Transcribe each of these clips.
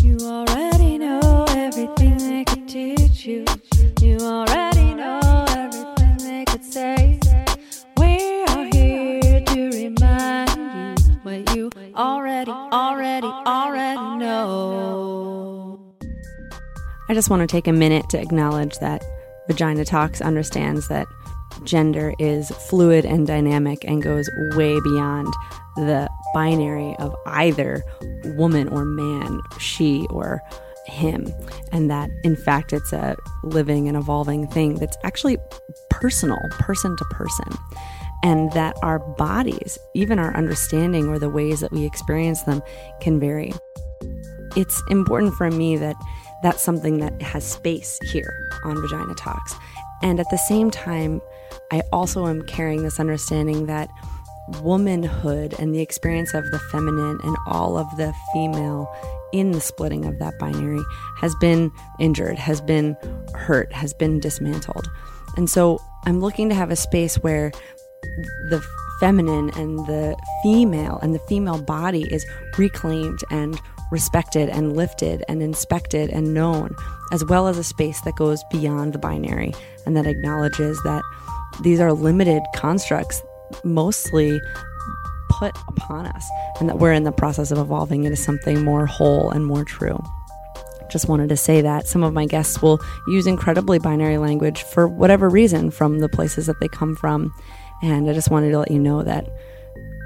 You already know everything they could teach you. You already know everything they could say. We are here to remind you what you already, already, already know. I just want to take a minute to acknowledge that Vagina Talks understands that gender is fluid and dynamic and goes way beyond the binary of either woman or man, she or him, and that in fact it's a living and evolving thing that's actually personal, person to person, and that our bodies, even our understanding or the ways that we experience them, can vary. It's important for me that that's something that has space here on Vagina Talks. And at the same time, I also am carrying this understanding that womanhood and the experience of the feminine and all of the female in the splitting of that binary has been injured, has been hurt, has been dismantled. And so I'm looking to have a space where the feminine and the female and the female body is reclaimed and respected and lifted and inspected and known, as well as a space that goes beyond the binary and that acknowledges that these are limited constructs, mostly put upon us, and that we're in the process of evolving into something more whole and more true. Just wanted to say that some of my guests will use incredibly binary language for whatever reason from the places that they come from. And I just wanted to let you know that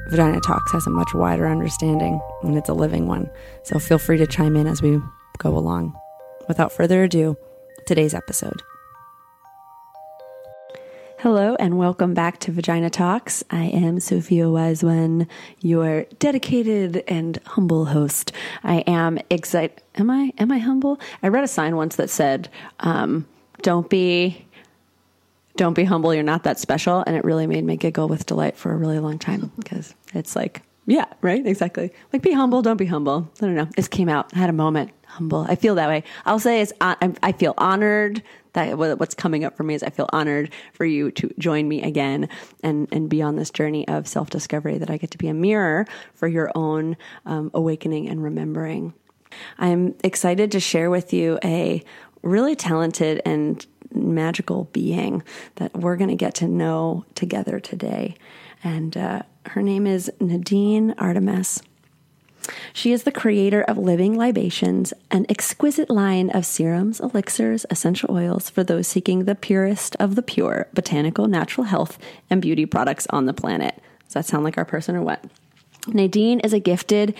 Vagina Talks has a much wider understanding and it's a living one. So feel free to chime in as we go along. Without further ado, today's episode. Hello and welcome back to Vagina Talks. I am Sophia Wise One, your dedicated and humble host. I am excited. Am I? Am I humble? I read a sign once that said, um, "Don't be, don't be humble. You're not that special," and it really made me giggle with delight for a really long time because it's like, yeah, right, exactly. Like, be humble. Don't be humble. I don't know. This came out. I had a moment. Humble. I feel that way. I'll say it's. I feel honored that what's coming up for me is I feel honored for you to join me again and and be on this journey of self discovery. That I get to be a mirror for your own um, awakening and remembering. I'm excited to share with you a really talented and magical being that we're going to get to know together today, and uh, her name is Nadine Artemis. She is the creator of Living Libations, an exquisite line of serums, elixirs, essential oils for those seeking the purest of the pure botanical, natural health, and beauty products on the planet. Does that sound like our person or what? Nadine is a gifted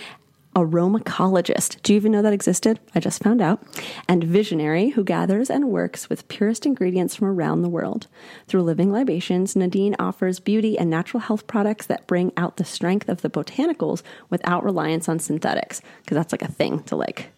aromacologist. Do you even know that existed? I just found out. And visionary who gathers and works with purest ingredients from around the world. Through Living Libations, Nadine offers beauty and natural health products that bring out the strength of the botanicals without reliance on synthetics. Because that's like a thing to like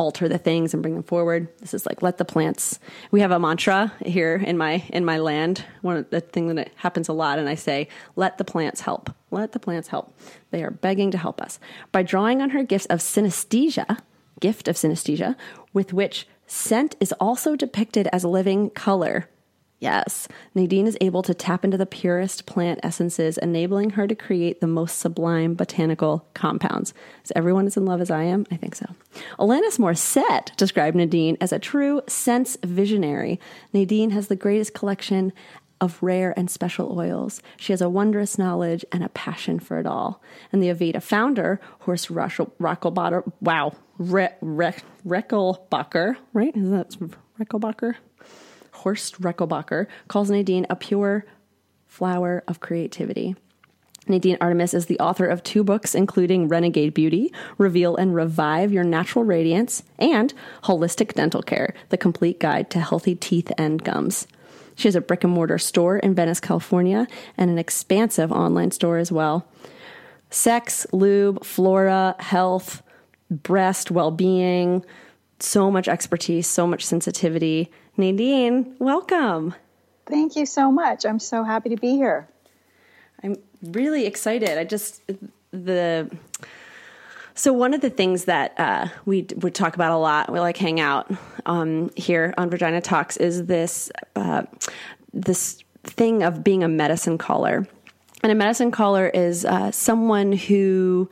alter the things and bring them forward. This is like let the plants. We have a mantra here in my in my land. One of the thing that happens a lot, and I say, let the plants help. Let the plants help. They are begging to help us by drawing on her gifts of synesthesia, gift of synesthesia, with which scent is also depicted as living color Yes, Nadine is able to tap into the purest plant essences, enabling her to create the most sublime botanical compounds. Is everyone as in love as I am? I think so. Alanis Morissette described Nadine as a true sense visionary. Nadine has the greatest collection of rare and special oils. She has a wondrous knowledge and a passion for it all. And the Aveda founder, Horst Rechelbacher, wow, Re, Re, Rechelbacher, right? Is that Rechelbacher? Horst Rechelbacher, calls Nadine a pure flower of creativity. Nadine Artemis is the author of two books, including Renegade Beauty, Reveal and Revive Your Natural Radiance, and Holistic Dental Care, the complete guide to healthy teeth and gums. She has a brick and mortar store in Venice, California, and an expansive online store as well. Sex, lube, flora, health, breast well being, so much expertise, so much sensitivity. Nadine, welcome. Thank you so much. I'm so happy to be here. I'm really excited. I just, the, so one of the things that uh, we would talk about a lot, we like hang out um, here on Vagina Talks, is this uh, this thing of being a medicine caller. And a medicine caller is uh, someone who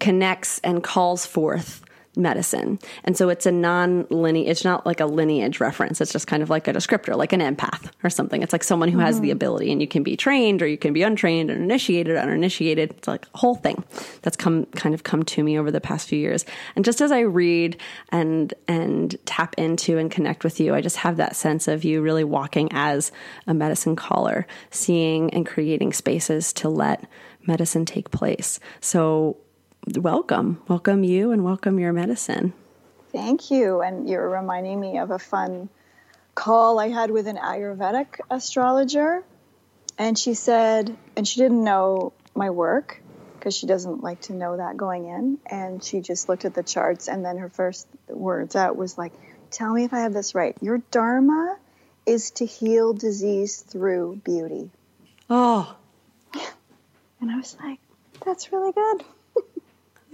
connects and calls forth medicine. And so it's a non lineage, it's not like a lineage reference. It's just kind of like a descriptor, like an empath or something. It's like someone who mm-hmm. has the mm-hmm. ability and you can be trained or you can be untrained and initiated, uninitiated. It's like a whole thing that's come kind of come to me over the past few years. And just as I read and, and tap into and connect with you, I just have that sense of you really walking as a medicine caller, seeing and creating spaces to let medicine take place. So welcome. Welcome you and welcome your medicine. Thank you. And you're reminding me of a fun call I had with an Ayurvedic astrologer. And she said, and she didn't know my work because she doesn't like to know that going in. And she just looked at the charts. And then her first words out was like, Tell me if I have this right. Your Dharma is to heal disease through beauty. Oh. And I was like, That's really good.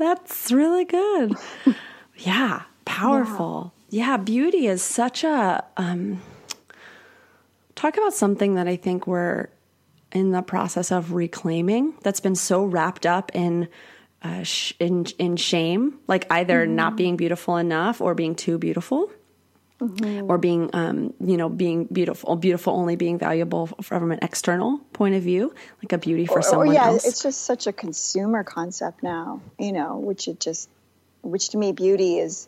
That's really good. yeah, powerful. Yeah. yeah, beauty is such a um talk about something that I think we're in the process of reclaiming that's been so wrapped up in uh, sh- in in shame, like either mm-hmm. not being beautiful enough or being too beautiful. Mm-hmm. Or being, um, you know, being beautiful, beautiful only being valuable from an external point of view, like a beauty for or, someone or yeah, else. It's just such a consumer concept now, you know, which it just, which to me, beauty is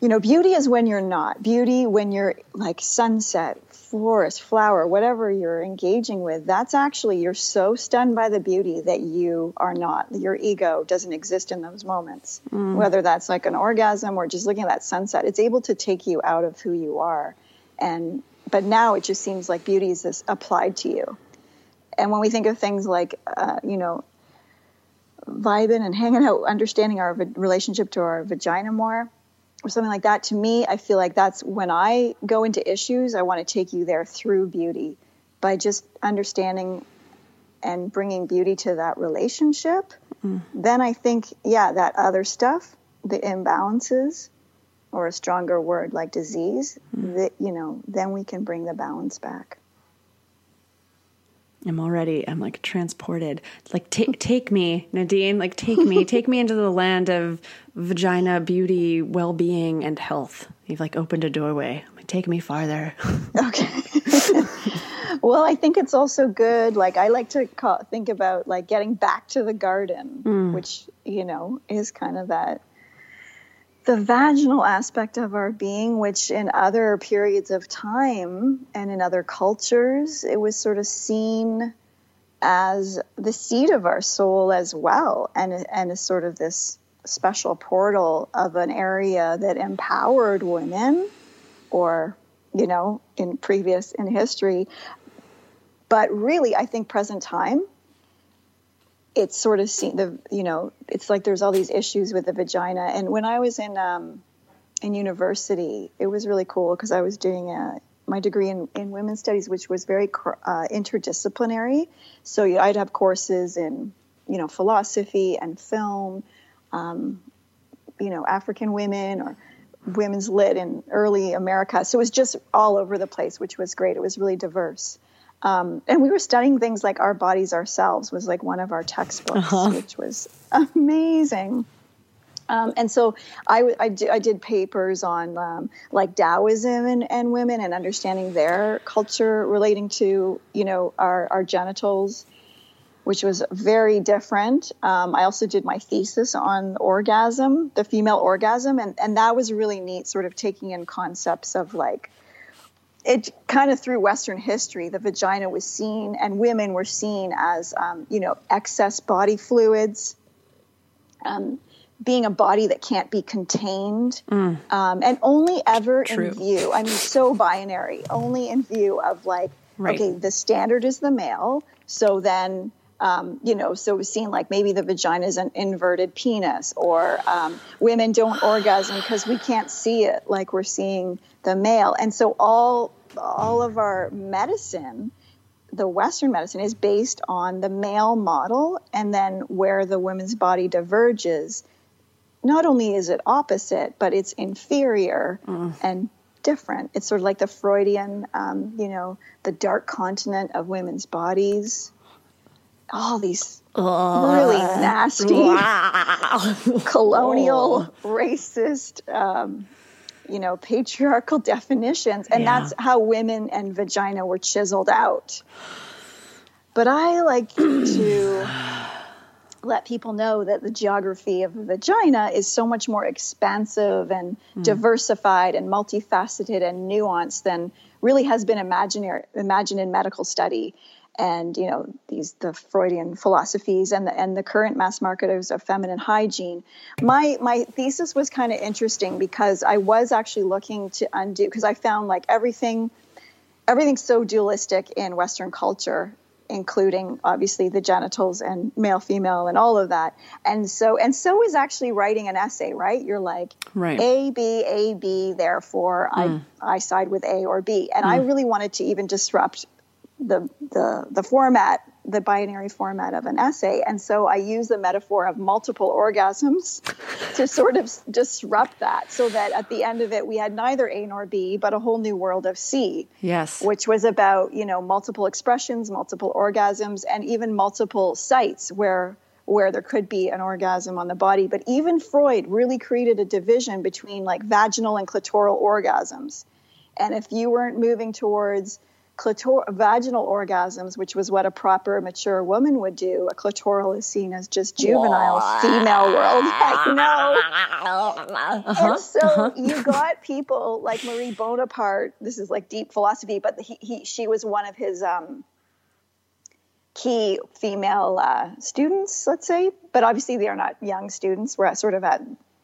you know, beauty is when you're not. Beauty when you're like sunset, forest, flower, whatever you're engaging with, that's actually, you're so stunned by the beauty that you are not. Your ego doesn't exist in those moments. Mm. Whether that's like an orgasm or just looking at that sunset, it's able to take you out of who you are. And, but now it just seems like beauty is this applied to you. And when we think of things like, uh, you know, vibing and hanging out, understanding our relationship to our vagina more, or something like that to me i feel like that's when i go into issues i want to take you there through beauty by just understanding and bringing beauty to that relationship mm. then i think yeah that other stuff the imbalances or a stronger word like disease mm. that you know then we can bring the balance back I'm already, I'm like transported. Like, take, take me, Nadine, like, take me, take me into the land of vagina, beauty, well being, and health. You've like opened a doorway. Like, take me farther. okay. well, I think it's also good. Like, I like to call, think about like getting back to the garden, mm. which, you know, is kind of that the vaginal aspect of our being, which in other periods of time and in other cultures, it was sort of seen as the seat of our soul as well, and and sort of this special portal of an area that empowered women, or you know, in previous in history. But really, I think present time it's sort of seen the you know it's like there's all these issues with the vagina. And when i was in um, in university it was really cool because i was doing a my degree in, in women's studies which was very uh, interdisciplinary. So i'd have courses in you know philosophy and film um, you know african women or women's lit in early america. So it was just all over the place which was great. It was really diverse um, and we were studying things like Our Bodies Ourselves was like one of our textbooks, uh-huh. which was amazing. Um, and so I, I, I, did papers on um, like Taoism and, and, women and understanding their culture relating to, you know, our, our genitals, which was very different. Um, I also did my thesis on orgasm, the female orgasm, and, and that was really neat, sort of taking in concepts of like it kind of through Western history, the vagina was seen, and women were seen as, um, you know, excess body fluids, um, being a body that can't be contained, um, and only ever True. in view. I mean, so binary, only in view of like, Right. okay, the standard is the male, so then. Um, you know, so it was seen like maybe the vagina is an inverted penis, or um, women don't orgasm because we can't see it like we're seeing the male. And so all all of our medicine, the Western medicine, is based on the male model, and then where the woman's body diverges, not only is it opposite, but it's inferior and different. It's sort of like the Freudian, um, you know, the dark continent of women's bodies. All these really nasty, colonial, racist, um, you know, patriarchal definitions. And Yeah. that's how women and vagina were chiseled out. But I like to let people know that the geography of the vagina is so much more expansive and diversified and multifaceted and nuanced than really has been imaginary, imagined in medical study and you know these the Freudian philosophies and the and the current mass marketers of feminine hygiene. My my thesis was kind of interesting because I was actually looking to undo because I found like everything everything's so dualistic in Western culture, including obviously the genitals and male, female, and all of that. And so, and so is actually writing an essay, right? You're like Right. A, B, A, B. Therefore, I hmm. I side with A or B. And I hmm. really wanted to even disrupt the the the format the binary format of an essay. And so i use the metaphor of multiple orgasms to sort of disrupt that so that at the end of it we had neither a nor b but a whole new world of c Yes. which was about you know multiple expressions multiple orgasms and even multiple sites where where there could be an orgasm on the body. But even freud really created a division between like vaginal and clitoral orgasms. And if you weren't moving towards clitor- vaginal orgasms, which was what a proper mature woman would do, a clitoral is seen as just juvenile female world. Know. Uh-huh. And so you got people like Marie Bonaparte. This is like deep philosophy, but he, he she was one of his um, key female uh, students, let's say. But obviously, they are not young students. We're at sort of at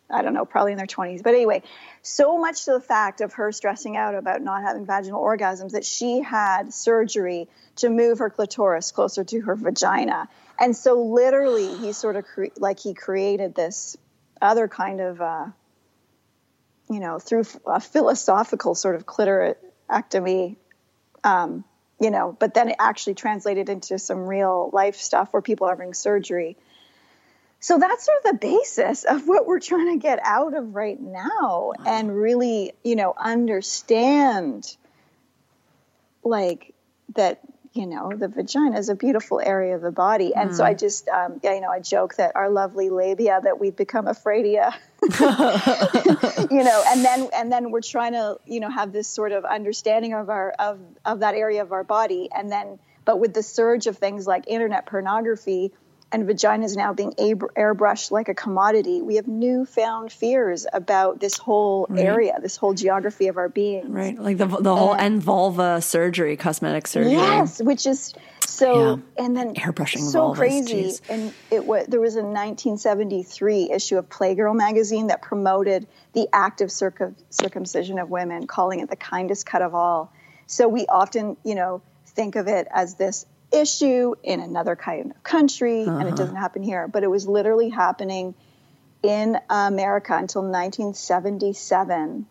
I don't know, probably in their 20s. But anyway, so much to the fact of her stressing out about not having vaginal orgasms that she had surgery to move her clitoris closer to her vagina. And so, literally, he sort of cre- like he created this other kind of, uh, you know, through a philosophical sort of clitorectomy, um, you know, but then it actually translated into some real life stuff where people are having surgery. So that's sort of the basis of what we're trying to get out of right now and really, you know, understand like that, you know, the vagina is a beautiful area of the body. And so I just, um, yeah, you know, I joke that our lovely labia that we've become afraidia, you know, and then, and then we're trying to, you know, have this sort of understanding of our, of, of that area of our body. And then, but with the surge of things like internet pornography, and vaginas now being airbrushed like a commodity, we have newfound fears about this whole area, this whole geography of our being. Right. Like the the whole and vulva surgery, cosmetic surgery. Yes, which is so, Yeah. and then Airbrushing so vulvas, crazy. jeez. And it was there was a 1973 issue of Playgirl magazine that promoted the active circum, circumcision of women, calling it the kindest cut of all. So we often, you know, think of it as this issue in another kind of country, and Uh-huh. it doesn't happen here. But it was literally happening in America until 1977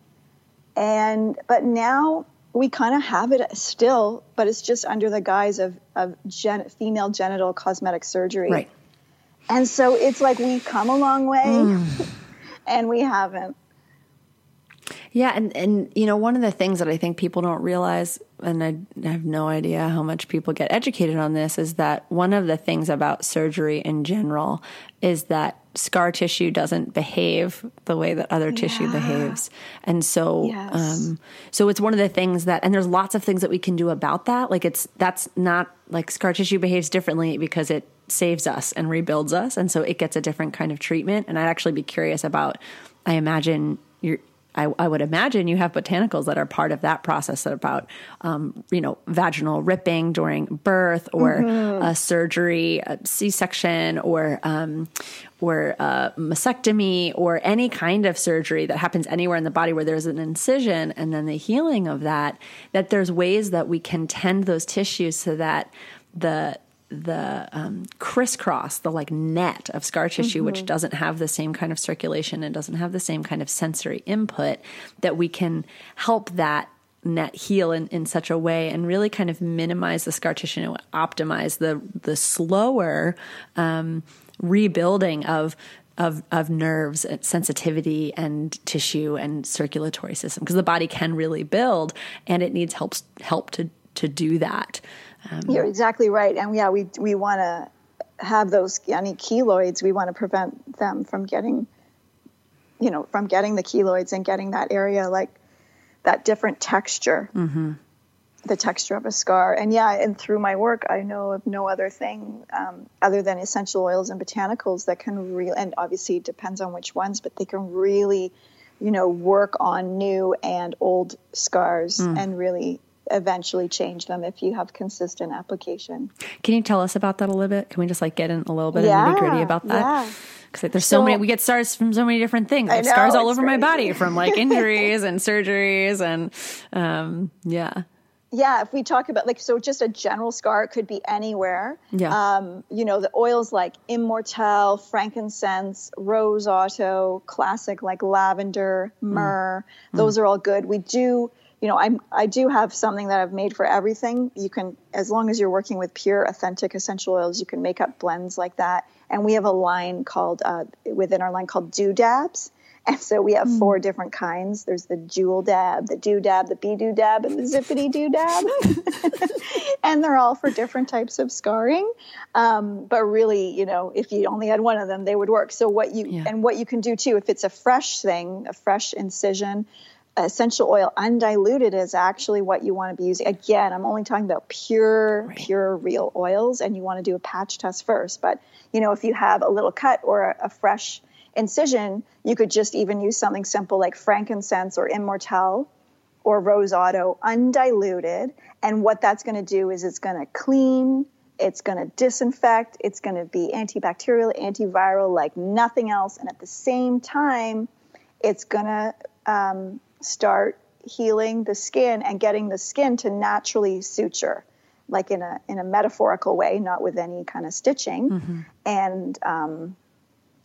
and but now we kind of have it still but it's just under the guise of, of gen, female genital cosmetic surgery Right. and so it's like we've come a long way Mm. and we haven't Yeah, and and you know one of the things that I think people don't realize, and I, I have no idea how much people get educated on this, is that one of the things about surgery in general is that scar tissue doesn't behave the way that other tissue behaves, and so Yes. um, so it's one of the things that, and there's lots of things that we can do about that. Like it's that's not like scar tissue behaves differently because it saves us and rebuilds us, and so it gets a different kind of treatment. And I'd actually be curious about. I imagine you're I, I, would imagine you have botanicals that are part of that process about, um, you know, vaginal ripping during birth or mm-hmm. a surgery, a C-section or, um, or a mastectomy or any kind of surgery that happens anywhere in the body where there's an incision and then the healing of that, that there's ways that we can tend those tissues so that the the um, crisscross, the like net of scar tissue, mm-hmm. which doesn't have the same kind of circulation and doesn't have the same kind of sensory input, that we can help that net heal in, in such a way and really kind of minimize the scar tissue and optimize the the slower um, rebuilding of of of nerves and sensitivity and tissue and circulatory system because the body can really build and it needs help help to to do that um, You're exactly right, and yeah, we we want to have those any keloids. We want to prevent them from getting, you know, from getting the keloids and getting that area like that different texture. Mm-hmm. The texture of a scar, and yeah, and through my work, I know of no other thing um, other than essential oils and botanicals that can really, and obviously it depends on which ones, but they can really, you know, work on new and old scars mm. and really eventually change them if you have consistent application. Can you tell us about that a little bit? Can we just like get in a little bit yeah, of nitty gritty about that? Yeah. Because there's so, so, many, we get scars from so many different things. I know, scars all over my body from like injuries and surgeries and um, yeah yeah if we talk about like so just a general scar it could be anywhere yeah um, you know the oils like immortelle frankincense rose otto classic like lavender myrrh mm. those mm. are all good we do you know, I'm I do have something that I've made for everything. You can, as long as you're working with pure, authentic essential oils, you can make up blends like that. And we have a line called uh, within our line called Doodabs. And so we have mm. four different kinds. There's the jewel dab, the doo dab, the bee doo dab, and the zippity doo dab. and they're all for different types of scarring. Um, but really, you know, if you only had one of them, they would work. So what you yeah. and what you can do too, if it's a fresh thing, a fresh incision, essential oil undiluted is actually what you want to be using. Again, I'm only talking about pure, right. pure, real oils, and you want to do a patch test first. But you know, if you have a little cut or a, a fresh incision, you could just even use something simple like frankincense or immortelle or rose otto undiluted. And what that's going to do is it's going to clean, it's going to disinfect, it's going to be antibacterial, antiviral like nothing else. And at the same time, it's going to um, start healing the skin and getting the skin to naturally suture like in a in a metaphorical way not with any kind of stitching mm-hmm. and um,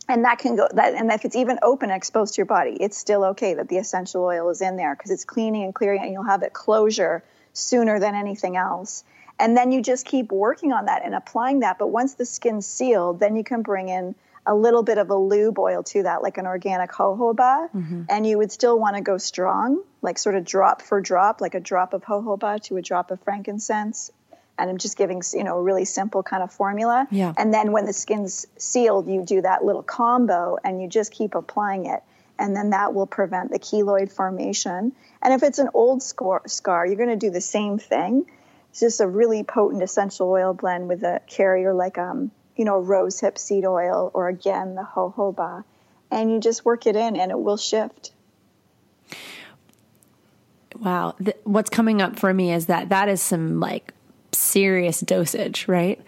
and that can go that and if it's even open exposed to your body it's still okay that the essential oil is in there because it's cleaning and clearing and you'll have it closure sooner than anything else and then you just keep working on that and applying that but once the skin's sealed then you can bring in a little bit of a lube oil to that, like an organic jojoba, mm-hmm. and you would still want to go strong, like sort of drop for drop, like a drop of jojoba to a drop of frankincense. And I'm just giving, you know, a really simple kind of formula. Yeah. And then when the skin's sealed, you do that little combo and you just keep applying it. And then that will prevent the keloid formation. And if it's an old scar, scar you're going to do the same thing. It's just a really potent essential oil blend with a carrier like um, you know, rosehip seed oil or again the jojoba, and you just work it in and it will shift. Wow. what's coming up for me is that that is some like serious dosage, right?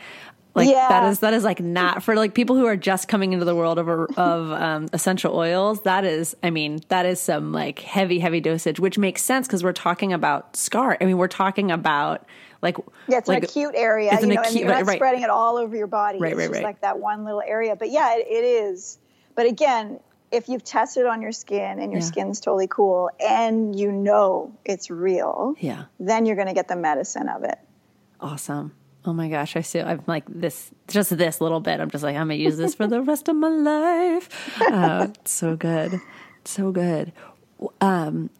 Like yeah. that is that is like not for like people who are just coming into the world of of um, essential oils. That is, I mean, that is some like heavy, heavy dosage, which makes sense because we're talking about scar. I mean, we're talking about like yeah, it's like, an acute area, you know, acute, and you're not right, spreading it all over your body. Right, it's right, just right. like that one little area. But yeah, it, it is. But again, if you've tested on your skin and your yeah. skin's totally cool and you know it's real, yeah, then you're going to get the medicine of it. Awesome. Oh my gosh, I see. I'm like this, just this little bit. I'm just like, I'm gonna use this for the rest of my life. Uh, so good, so good. Um,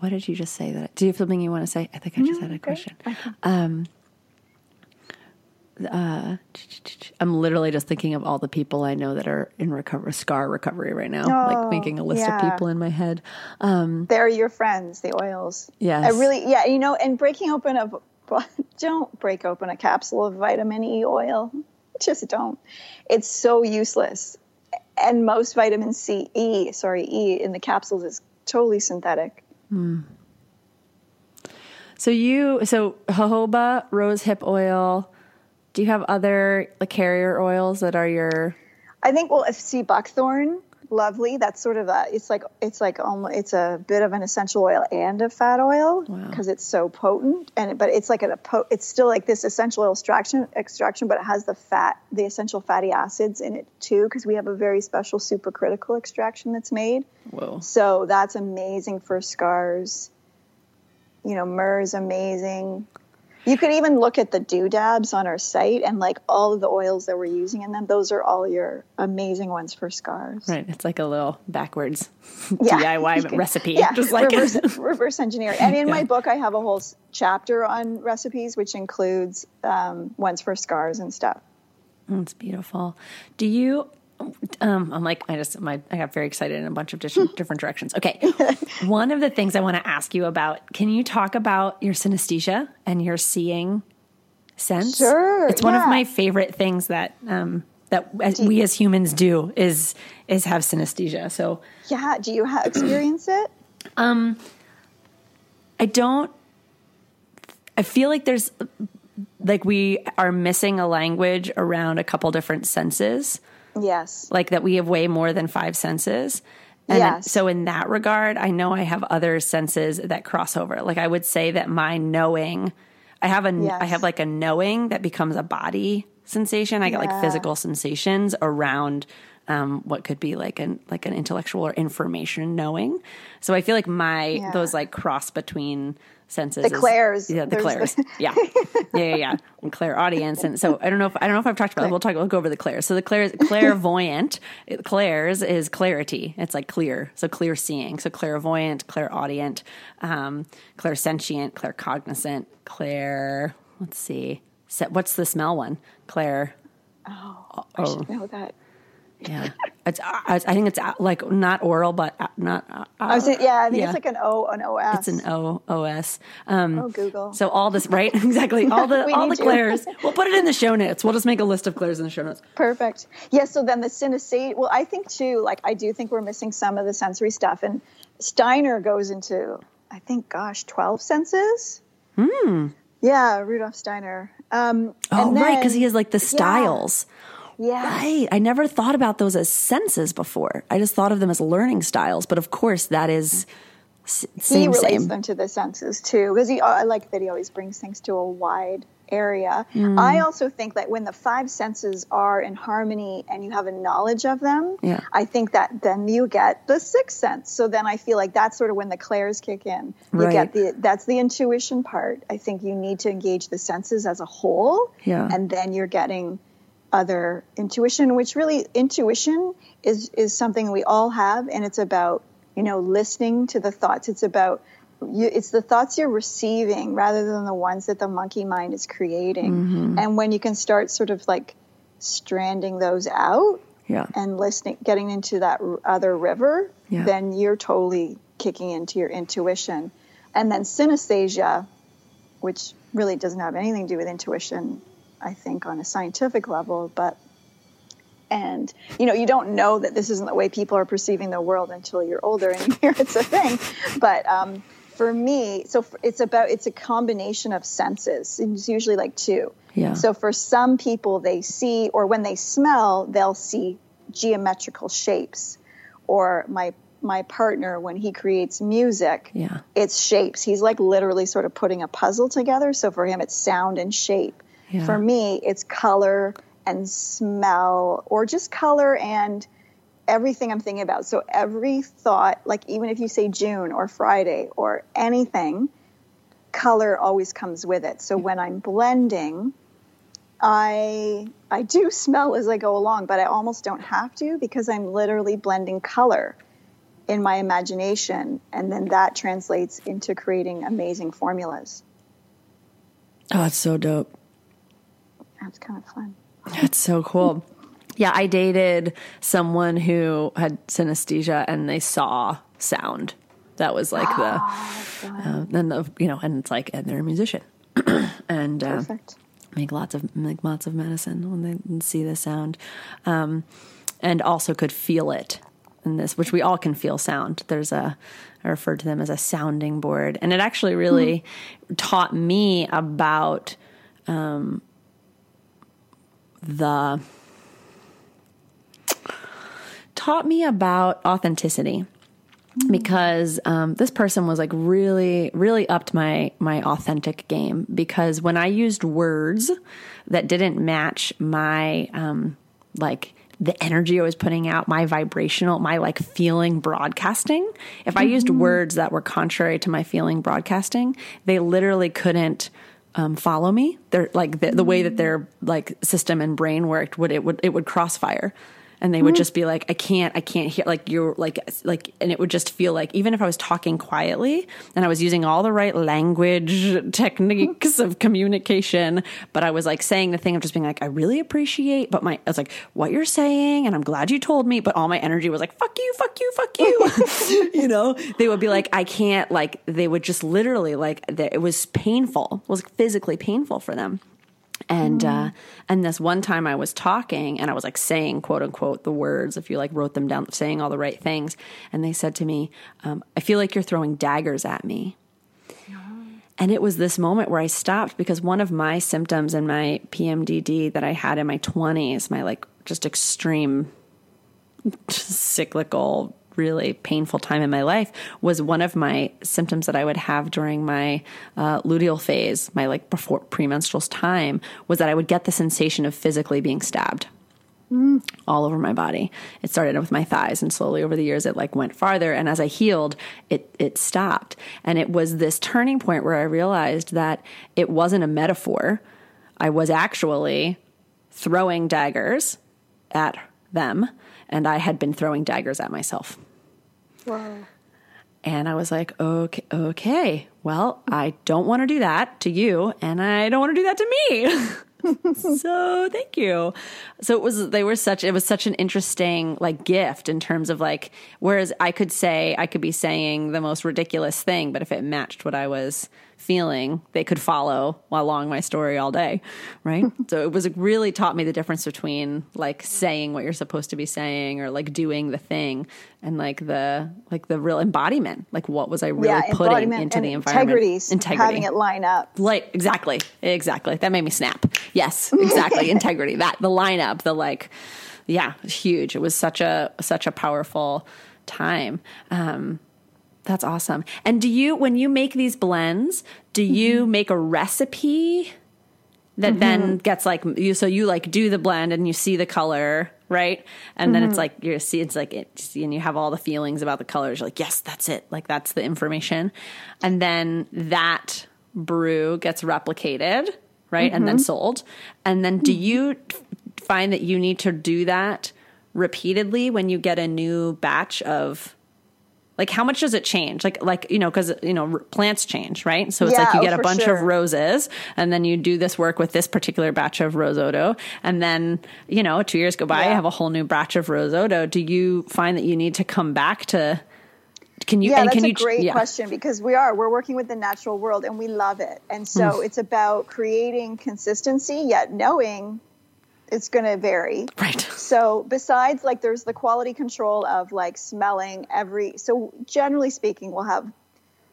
what did you just say? That do you have something you want to say? I think I just had a question. Um, uh, I'm literally just thinking of all the people I know that are in recovery, scar recovery right now, oh, like making a list yeah. of people in my head. Um, They're your friends, the oils. Yeah, I really, yeah, you know, and breaking open a, don't break open a capsule of vitamin E oil. Just don't. It's so useless. And most vitamin C, E, sorry, E in the capsules is totally synthetic. Hmm. So you, so jojoba, rose hip oil. Do you have other like carrier oils that are your? I think well, sea buckthorn, lovely. That's sort of a. It's like it's like almost it's a bit of an essential oil and a fat oil because it's so potent. And but it's like a, po- it's still like this essential oil extraction extraction, but it has the fat, the essential fatty acids in it too because we have a very special supercritical extraction that's made. Whoa. So that's amazing for scars. You know, myrrh is amazing. You could even look at the doodabs on our site and like all of the oils that we're using in them. Those are all your amazing ones for scars. Right. It's like a little backwards Yeah. DIY recipe. Yeah, Just like reverse, reverse engineering. And in my book, I have a whole chapter on recipes, which includes um, ones for scars and stuff. That's beautiful. Do you? Um, I'm like, I just, my, I got very excited in a bunch of different different directions. Okay, one of the things I want to ask you about. Can you talk about your synesthesia and your seeing sense? Sure, It's one of my favorite things that um, that as, we as humans do is is have synesthesia. So Yeah. Do you ha- experience it? Um, I don't. I feel like there's like we are missing a language around a couple different senses. Yes. like that we have way more than five senses. And Yes. so in that regard, I know I have other senses that cross over. Like I would say that my knowing, I have a, Yes. I have like a knowing that becomes a body sensation. I get like physical sensations around um, what could be like an like an intellectual or information knowing. So I feel like my Yeah. those like cross between senses. The is- clairs. yeah, the clairs, the- yeah, yeah, yeah, yeah. And clair audience, and so I don't know if I don't know if I've talked about. it. We'll talk. We'll go over the clairs. So the clairs, clairvoyant, clairs is clarity. It's like clear, so clear seeing. So clairvoyant, clairaudient, um, clairsentient, claircognizant, clair. Let's see. What's the smell one? Claire. Oh, I should know that. Yeah, it's. I think it's like not oral, but not. uh, I was saying, yeah, I think yeah. it's like an O, an OS. It's an O O S. Um, Oh, Google. So all this, right? exactly. All the all the clairs. We'll put it in the show notes. We'll just make a list of clairs in the show notes. Perfect. Yeah, so then the synesthete, well, I think too, like, I do think we're missing some of the sensory stuff. And Steiner goes into, I think, gosh, 12 senses? Hmm. Yeah, Rudolf Steiner. Um, Oh, and right, because he has like the styles. Yeah. Right. I never thought about those as senses before. I just thought of them as learning styles. But of course, that is s- he same relates same. them to the senses too because he i like that he always brings things to a wide area Hmm. i also think that when the five senses are in harmony and you have a knowledge of them Yeah. i think that then you get the sixth sense so then i feel like that's sort of when the clairs kick in you Right. get the that's the intuition part i think you need to engage the senses as a whole Yeah. and then you're getting other intuition which really intuition is is something we all have and it's about you know listening to the thoughts it's about you, it's the thoughts you're receiving rather than the ones that the monkey mind is creating Mm-hmm. and when you can start sort of like stranding those out Yeah. and listening getting into that other river Yeah. then you're totally kicking into your intuition and then synesthesia which really doesn't have anything to do with intuition i think on a scientific level but and you know you don't know that this isn't the way people are perceiving the world until you're older and you hear it's a thing. But um, for me so it's about it's a combination of senses it's usually like two. Yeah. so for some people they see or when they smell they'll see geometrical shapes. Or my my partner when he creates music Yeah. it's shapes. He's like literally sort of putting a puzzle together. So for him it's sound and shape Yeah. for me it's color and smell or just color and everything i'm thinking about so every thought like even if you say june or friday or anything color always comes with it so when i'm blending i i do smell as i go along but i almost don't have to because i'm literally blending color in my imagination and then that translates into creating amazing formulas Oh, it's so dope. That's kind of fun That's so cool. Yeah, I dated someone who had synesthesia and they saw sound. That was like the, uh, and the, you know, and it's like, and they're a musician, and uh, make lots of make lots of medicine when they see the sound, um, and also could feel it. in this, which we all can feel sound. There's a, I refer to them as a sounding board. And it actually really mm-hmm. taught me about um, the, taught me about authenticity because um, this person was like really really upped my my authentic game because when i used words that didn't match my um, like the energy I was putting out, my vibrational, my like feeling broadcasting. If. I used mm-hmm. words that were contrary to my feeling broadcasting, they literally couldn't um, follow me. They're like the, the, way that their like system and brain worked would it would it would crossfire and they would mm-hmm. just be like i can't i can't hear like you're like like and it would just feel like even if i was talking quietly and i was using all the right language techniques of communication but i was like saying the thing of just being like i really appreciate but my i was like what you're saying and i'm glad you told me but all my energy was like fuck you fuck you fuck you. You know? They would be like i can't like they would just literally like it was painful it was physically painful for them and mm. uh, and this one time I was talking and I was like saying quote unquote the words if you like wrote them down saying all the right things. And they said to me um, I feel like you're throwing daggers at me. And it was this moment where I stopped because one of my symptoms in my PMDD that I had in my 20s my like just extreme cyclical really painful time in my life was one of my symptoms that I would have during my uh, luteal phase, my like before premenstrual time, was that I would get the sensation of physically being stabbed. Mm. all over my body. It started with my thighs and slowly over the years it like went farther and as I healed it it stopped. And it was this turning point where I realized that it wasn't a metaphor. I was actually throwing daggers at them and I had been throwing daggers at myself. Wow. And I was like, okay, okay, well, I don't want to do that to you, and I don't want to do that to me. so thank you. So it was, they were such, it was such an interesting like gift in terms of like, whereas I could say, I could be saying the most ridiculous thing, but if it matched what I was feeling, they could follow along my story all day, right? so it was really taught me the difference between like saying what you're supposed to be saying or like doing the thing and like the like the real embodiment. Like what was I really yeah, putting into the environment? Integrity, integrity, having it line up. Like exactly, exactly. That made me snap. Yes, exactly. integrity. That the lineup. The like, yeah, huge. It was such a such a powerful time. Um, that's awesome. And do you, when you make these blends, do you mm-hmm. make a recipe that mm-hmm. then gets like you? So you like do the blend and you see the color, right? And mm-hmm. then it's mm-hmm. like you see it's like it, and you have all the feelings about the colors. You're like, yes, that's it. Like that's the information. And then that brew gets replicated, right? And then mm-hmm. sold. And then do you find that you need to do that repeatedly when you get a new batch of like how much does it change like like you know because you know plants change right so it's yeah, like you get oh, a bunch sure. of roses and then you do this work with this particular batch of rose otto and then you know two years go by yeah. you have a whole new batch of rose otto do you find that you need to come back to can you yeah that's can a you, great yeah. question because we are we're working with the natural world and we love it and so mm. it's about creating consistency yet knowing it's going to vary. Right. So besides like there's the quality control of like smelling every so generally speaking we'll have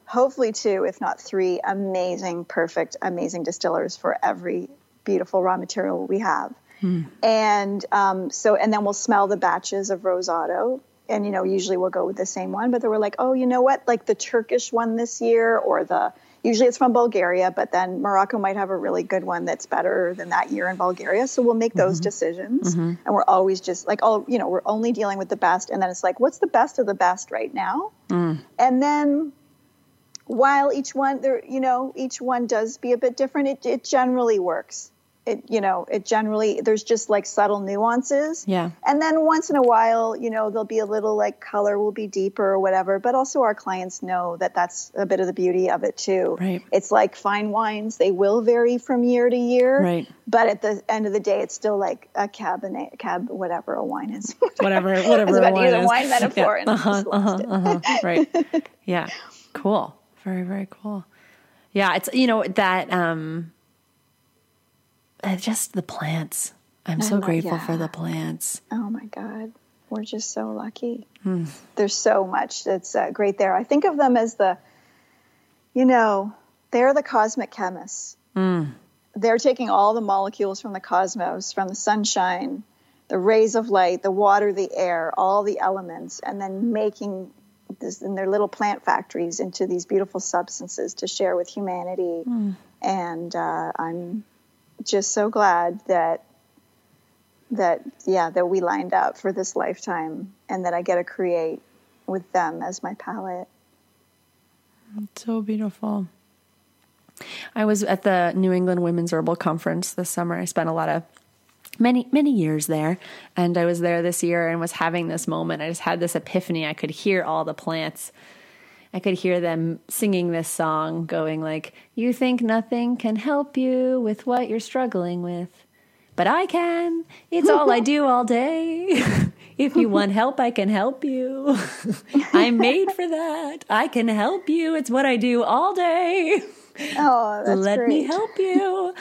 hopefully two if not three amazing perfect amazing distillers for every beautiful raw material we have. Hmm. And um, so and then we'll smell the batches of Rose Otto and you know usually we'll go with the same one but then we're like oh you know what like the Turkish one this year or the Usually it's from Bulgaria, but then Morocco might have a really good one that's better than that year in Bulgaria. So we'll make those mm-hmm. decisions. Mm-hmm. And we're always just like, oh, you know, we're only dealing with the best. And then it's like, what's the best of the best right now? Mm. And then while each one there, you know, each one does be a bit different, it, it generally works it you know it generally there's just like subtle nuances. Yeah. And then once in a while you know there'll be a little like color will be deeper or whatever but also our clients know that that's a bit of the beauty of it too. Right. It's like fine wines they will vary from year to year right. but at the end of the day it's still like a cabernet cab whatever a wine is. Whatever whatever a wine is. wine metaphor yeah. uh-huh, uh-huh, uh-huh. right. Yeah. Cool. Very very cool. Yeah it's you know that um uh, just the plants. I'm so grateful yeah. for the plants. Oh my god. we're just so lucky. There's so much that's uh, great there. I think of them as the, you know, they're the cosmic chemists. They're taking all the molecules from the cosmos, from the sunshine, the rays of light, the water, the air, all the elements, and then making this in their little plant factories into these beautiful substances to share with humanity. And uh, I'm just so glad that that yeah that we lined up for this lifetime and that I get to create with them as my palette. So beautiful. I was at the New England Women's Herbal Conference this summer. I spent a lot of many many years there and I was there this year and was having this moment. I just had this epiphany. I could hear all the plants. I could hear them singing this song going like, "You think nothing can help you with what you're struggling with, but I can. It's all I do all day." If you want help, I can help you. I'm made for that. I can help you. It's what I do all day. Oh, that's let great. me help you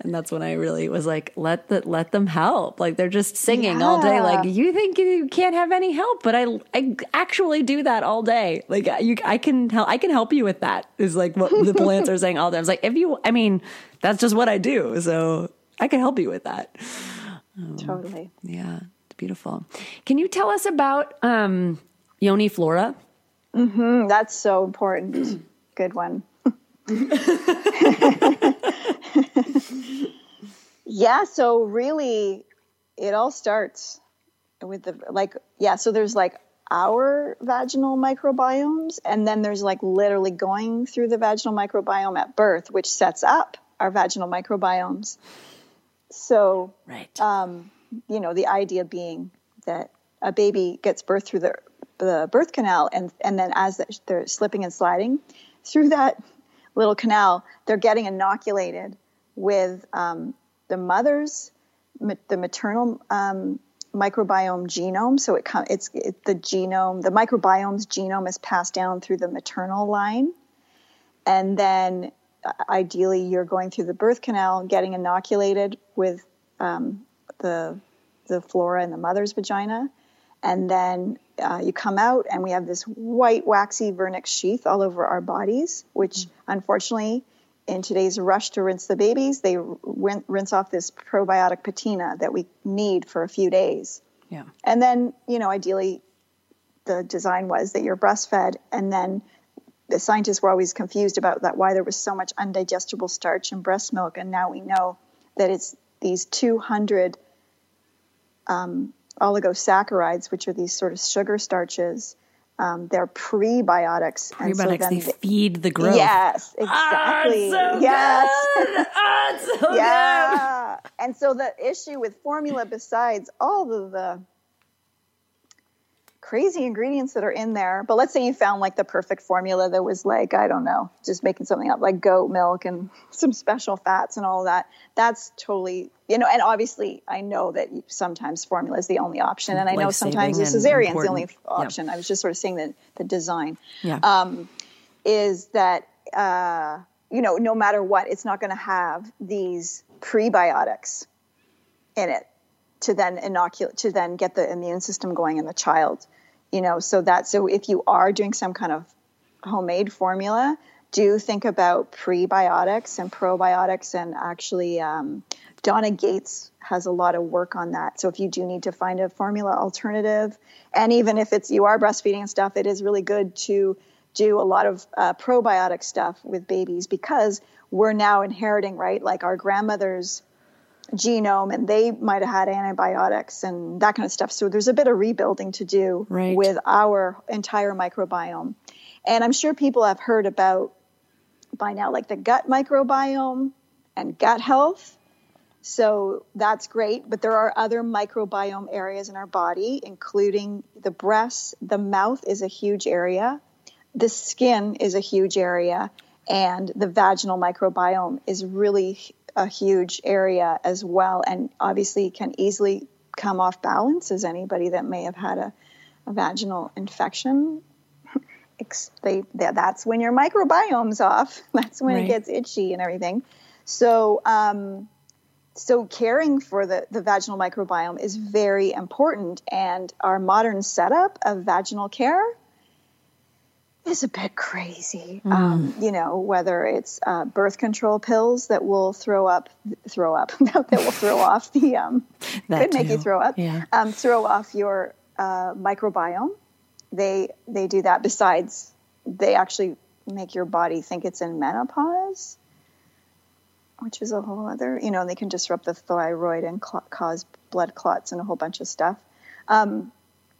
and that's when i really was like let the let them help like they're just singing all day like you think you can't have any help but i i actually do that all day like you i can help i can help you with that is like what the plants are saying all day i was like if you i mean that's just what i do so i can help you with that Totally. yeah it's beautiful can you tell us about um yoni flora Mm, that's so important. Good one. yeah, so really it all starts with the like yeah, so there's like our vaginal microbiomes and then there's like literally going through the vaginal microbiome at birth which sets up our vaginal microbiomes. So right um, you know, the idea being that a baby gets birth through the, the birth canal, and, and then as they're slipping and sliding through that little canal, they're getting inoculated with um, the mother's, the maternal um, microbiome genome. So it it's it, the genome, the microbiome's genome is passed down through the maternal line, and then uh, ideally you're going through the birth canal, getting inoculated with um, the the flora in the mother's vagina, and then uh, you come out, and we have this white waxy vernix sheath all over our bodies, which unfortunately. In today's rush to rinse the babies, they rin- rinse off this probiotic patina that we need for a few days. yeah And then, you know, ideally, the design was that you're breastfed, and then the scientists were always confused about that why there was so much undigestible starch in breast milk, and now we know that it's these 200 um, oligosaccharides, which are these sort of sugar starches. Um, they're prebiotics, and so prebiotics then they the- feed the growth Yes, Ah, it's exactly. so yes. good. Ah, it's so good. And so the issue with formula, besides all of the crazy ingredients that are in there, but let's say you found like the perfect formula that was like, I don't know, just making something up like goat milk and some special fats and all that. That's totally, you know, and obviously I know that sometimes formula is the only option. And I know sometimes the cesarean is the only important. Yeah. option. I was just sort of saying that the design yeah um, is that uh, you know no matter what it's not going to have these prebiotics in it to then inoculate to then get the immune system going in the child you know? So that so if you are doing some kind of homemade formula do think about prebiotics and probiotics and actually um, donna gates has a lot of work on that. So if you do need to find a formula alternative and even if it's you are breastfeeding and stuff it is really good to do a lot of uh, probiotic stuff with babies because we're now inheriting right like our grandmothers genome and they might have had antibiotics and that kind of stuff. So there's a bit of rebuilding to do Right. with our entire microbiome. And I'm sure people have heard about by now like the gut microbiome and gut health. So that's great, but there are other microbiome areas in our body, including the breasts. The mouth is a huge area, the skin is a huge area, and the vaginal microbiome is really a huge area as well, and obviously can easily come off balance as anybody that may have had a, a vaginal infection. Ex- they, that's when your microbiome's off. That's when Right. it gets itchy and everything. So, um, so caring for the, the vaginal microbiome is very important and our modern setup of vaginal care is a bit crazy mm. um, you know whether it's uh, birth control pills that will throw up throw up that will throw off the um, could make you throw up yeah. um, throw off your uh, microbiome they they do that besides they actually make your body think it's in menopause which is a whole other, you know, they can disrupt the thyroid and cl- cause blood clots and a whole bunch of stuff. Um,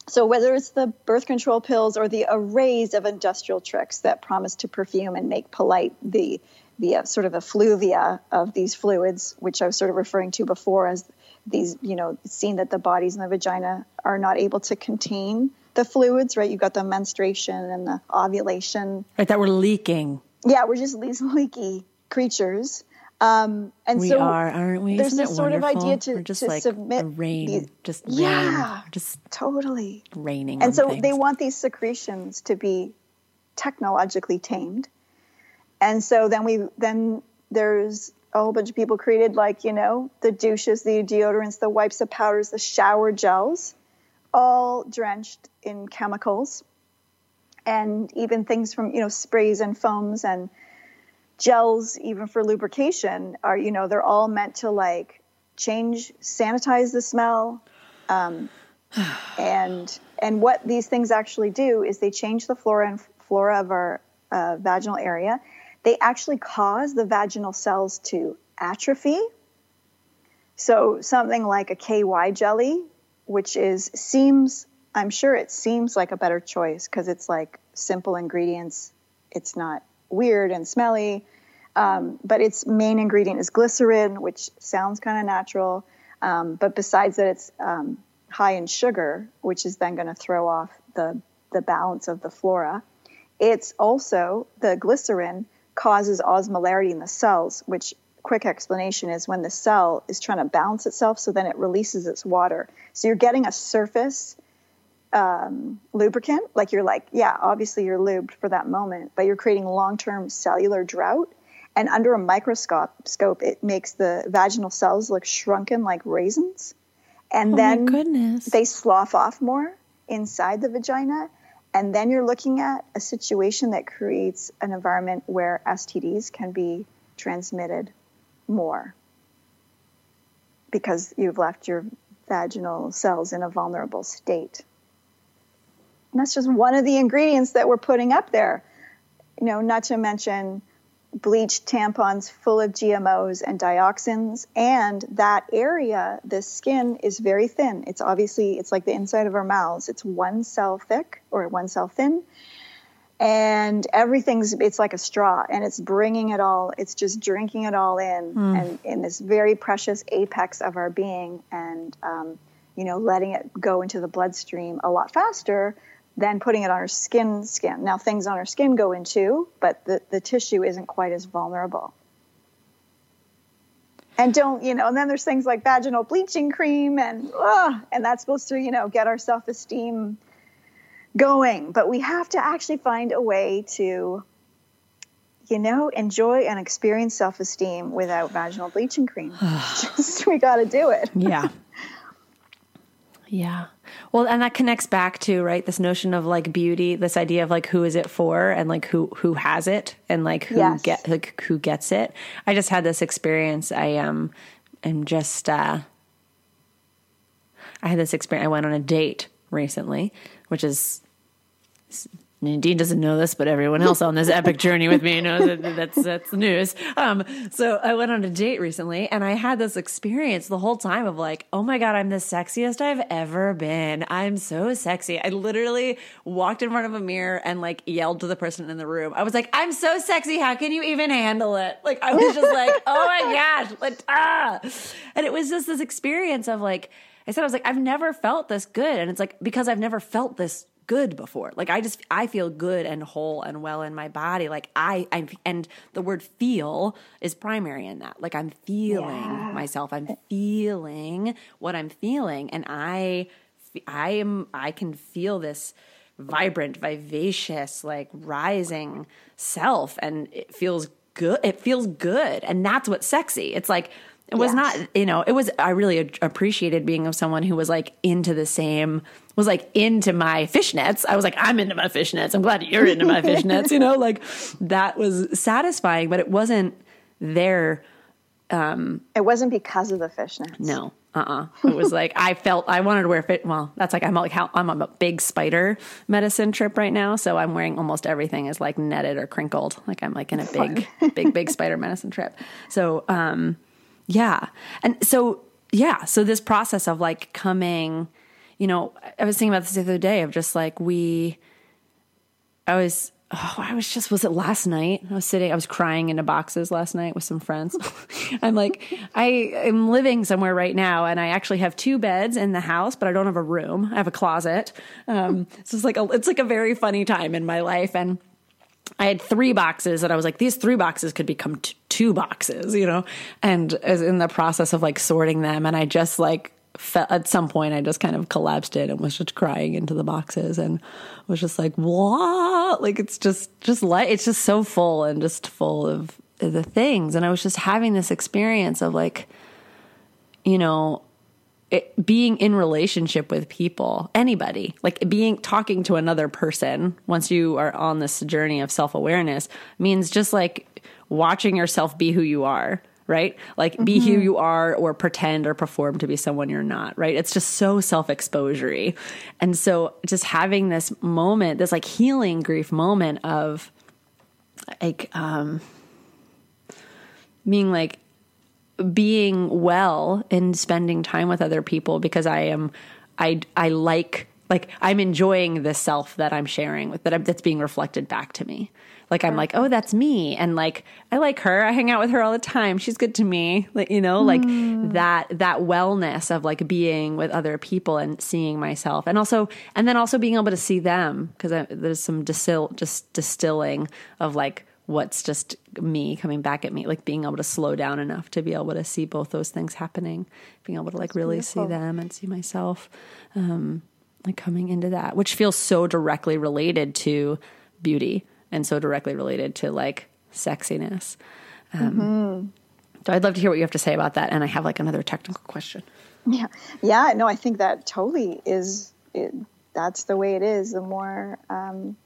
so whether it's the birth control pills or the arrays of industrial tricks that promise to perfume and make polite the the uh, sort of effluvia of these fluids, which I was sort of referring to before as these, you know, seeing that the bodies in the vagina are not able to contain the fluids, right? You've got the menstruation and the ovulation. Right, that we're leaking. Yeah, we're just these leaky creatures. Um, and we so are, aren't we? There's Isn't this sort wonderful? of idea to, We're just to like submit rain, these, just yeah, rain, just totally raining. And so things. they want these secretions to be technologically tamed. And so then we then there's a whole bunch of people created like you know the douches, the deodorants, the wipes, the powders, the shower gels, all drenched in chemicals, and even things from you know sprays and foams and gels even for lubrication are you know they're all meant to like change sanitize the smell um, and and what these things actually do is they change the flora and flora of our uh, vaginal area. They actually cause the vaginal cells to atrophy. So something like a ky jelly which is seems i'm sure it seems like a better choice because it's like simple ingredients. It's not weird and smelly. Um, but its main ingredient is glycerin, which sounds kind of natural. Um, but besides that, it's um, high in sugar, which is then going to throw off the, the balance of the flora. It's also the glycerin causes osmolarity in the cells, which quick explanation is when the cell is trying to balance itself, so then it releases its water. So you're getting a surface um, lubricant. Like you're like, yeah, obviously you're lubed for that moment, but you're creating long term cellular drought. And under a microscope, scope, it makes the vaginal cells look shrunken like raisins. And oh then goodness. they slough off more inside the vagina. And then you're looking at a situation that creates an environment where STDs can be transmitted more because you've left your vaginal cells in a vulnerable state. And that's just one of the ingredients that we're putting up there. You know, not to mention bleached tampons full of GMOs and dioxins. And that area, the skin is very thin. It's obviously, it's like the inside of our mouths. It's one cell thick or one cell thin. And everything's, it's like a straw and it's bringing it all, it's just drinking it all in mm. and in this very precious apex of our being and, um, you know, letting it go into the bloodstream a lot faster then putting it on our skin skin. Now things on our skin go in too, but the, the tissue isn't quite as vulnerable. And don't, you know, and then there's things like vaginal bleaching cream and uh, and that's supposed to, you know, get our self-esteem going. But we have to actually find a way to you know, enjoy and experience self-esteem without vaginal bleaching cream. Just we got to do it. yeah. Yeah. Well, and that connects back to right this notion of like beauty, this idea of like who is it for, and like who who has it, and like who yes. get like who gets it. I just had this experience. I um am just uh I had this experience. I went on a date recently, which is Nadine doesn't know this, but everyone else on this epic journey with me knows that that's that's news. Um, so I went on a date recently, and I had this experience the whole time of like, oh my god, I'm the sexiest I've ever been. I'm so sexy. I literally walked in front of a mirror and like yelled to the person in the room. I was like, I'm so sexy. How can you even handle it? Like I was just like, oh my gosh, like ah, and it was just this experience of like. I said, I was like, I've never felt this good. And it's like, because I've never felt this good before. Like I just I feel good and whole and well in my body. Like I I and the word feel is primary in that. Like I'm feeling yeah. myself. I'm feeling what I'm feeling and I I am I can feel this vibrant, vivacious, like rising self and it feels good. It feels good and that's what's sexy. It's like It was Yes. not, you know, it was, I really appreciated being of someone who was like into the same, was like into my fishnets. I was like, I'm into my fishnets. I'm glad you're into my fishnets, you know, like that was satisfying, but it wasn't there. It wasn't because of the fishnets. No. Uh-uh. It was like I felt I wanted to wear fit. Well, that's like I'm like how I'm on a big spider medicine trip right now, so I'm wearing almost everything is like netted or crinkled. Like I'm like in a big, big, big spider medicine trip. So, um, yeah, and so yeah, so this process of like coming, you know, I was thinking about this the other day of just like we, I was. Oh, I was just, was it last night? I was sitting, I was crying into boxes last night with some friends. I'm like, I am living somewhere right now and I actually have two beds in the house, but I don't have a room. I have a closet. Um, so it's like a, it's like a very funny time in my life. And I had three boxes that I was like, these three boxes could become t- two boxes, you know? And as in the process of like sorting them, and I just like, fe- at some point, I just kind of collapsed it and was just crying into the boxes and was just like, what? Like, it's just, just like, it's just so full and just full of the things. And I was just having this experience of like, you know, it, being in relationship with people, anybody, like being talking to another person once you are on this journey of self awareness means just like watching yourself be who you are, right? Like be who you are or pretend or perform to be someone you're not, right? It's just so self exposury. And so just having this moment, this like healing grief moment of like, um, being like, being well and spending time with other people because I am I I like like I'm enjoying the self that I'm sharing with that I'm, that's being reflected back to me. Like I'm like, oh, that's me, and like I like her. I hang out with her all the time. She's good to me. Like you know, like mm. that that wellness of like being with other people and seeing myself, and also and then also being able to see them because there's some distill just distilling of like what's just me coming back at me, like being able to slow down enough to be able to see both those things happening, being able to like really see them and see myself, um, like coming into that, which feels so directly related to beauty and so directly related to like sexiness. Um, So I'd love to hear what you have to say about that. And I have like another technical question. Yeah, yeah. No, I think that totally is. It, that's the way it is. The more um,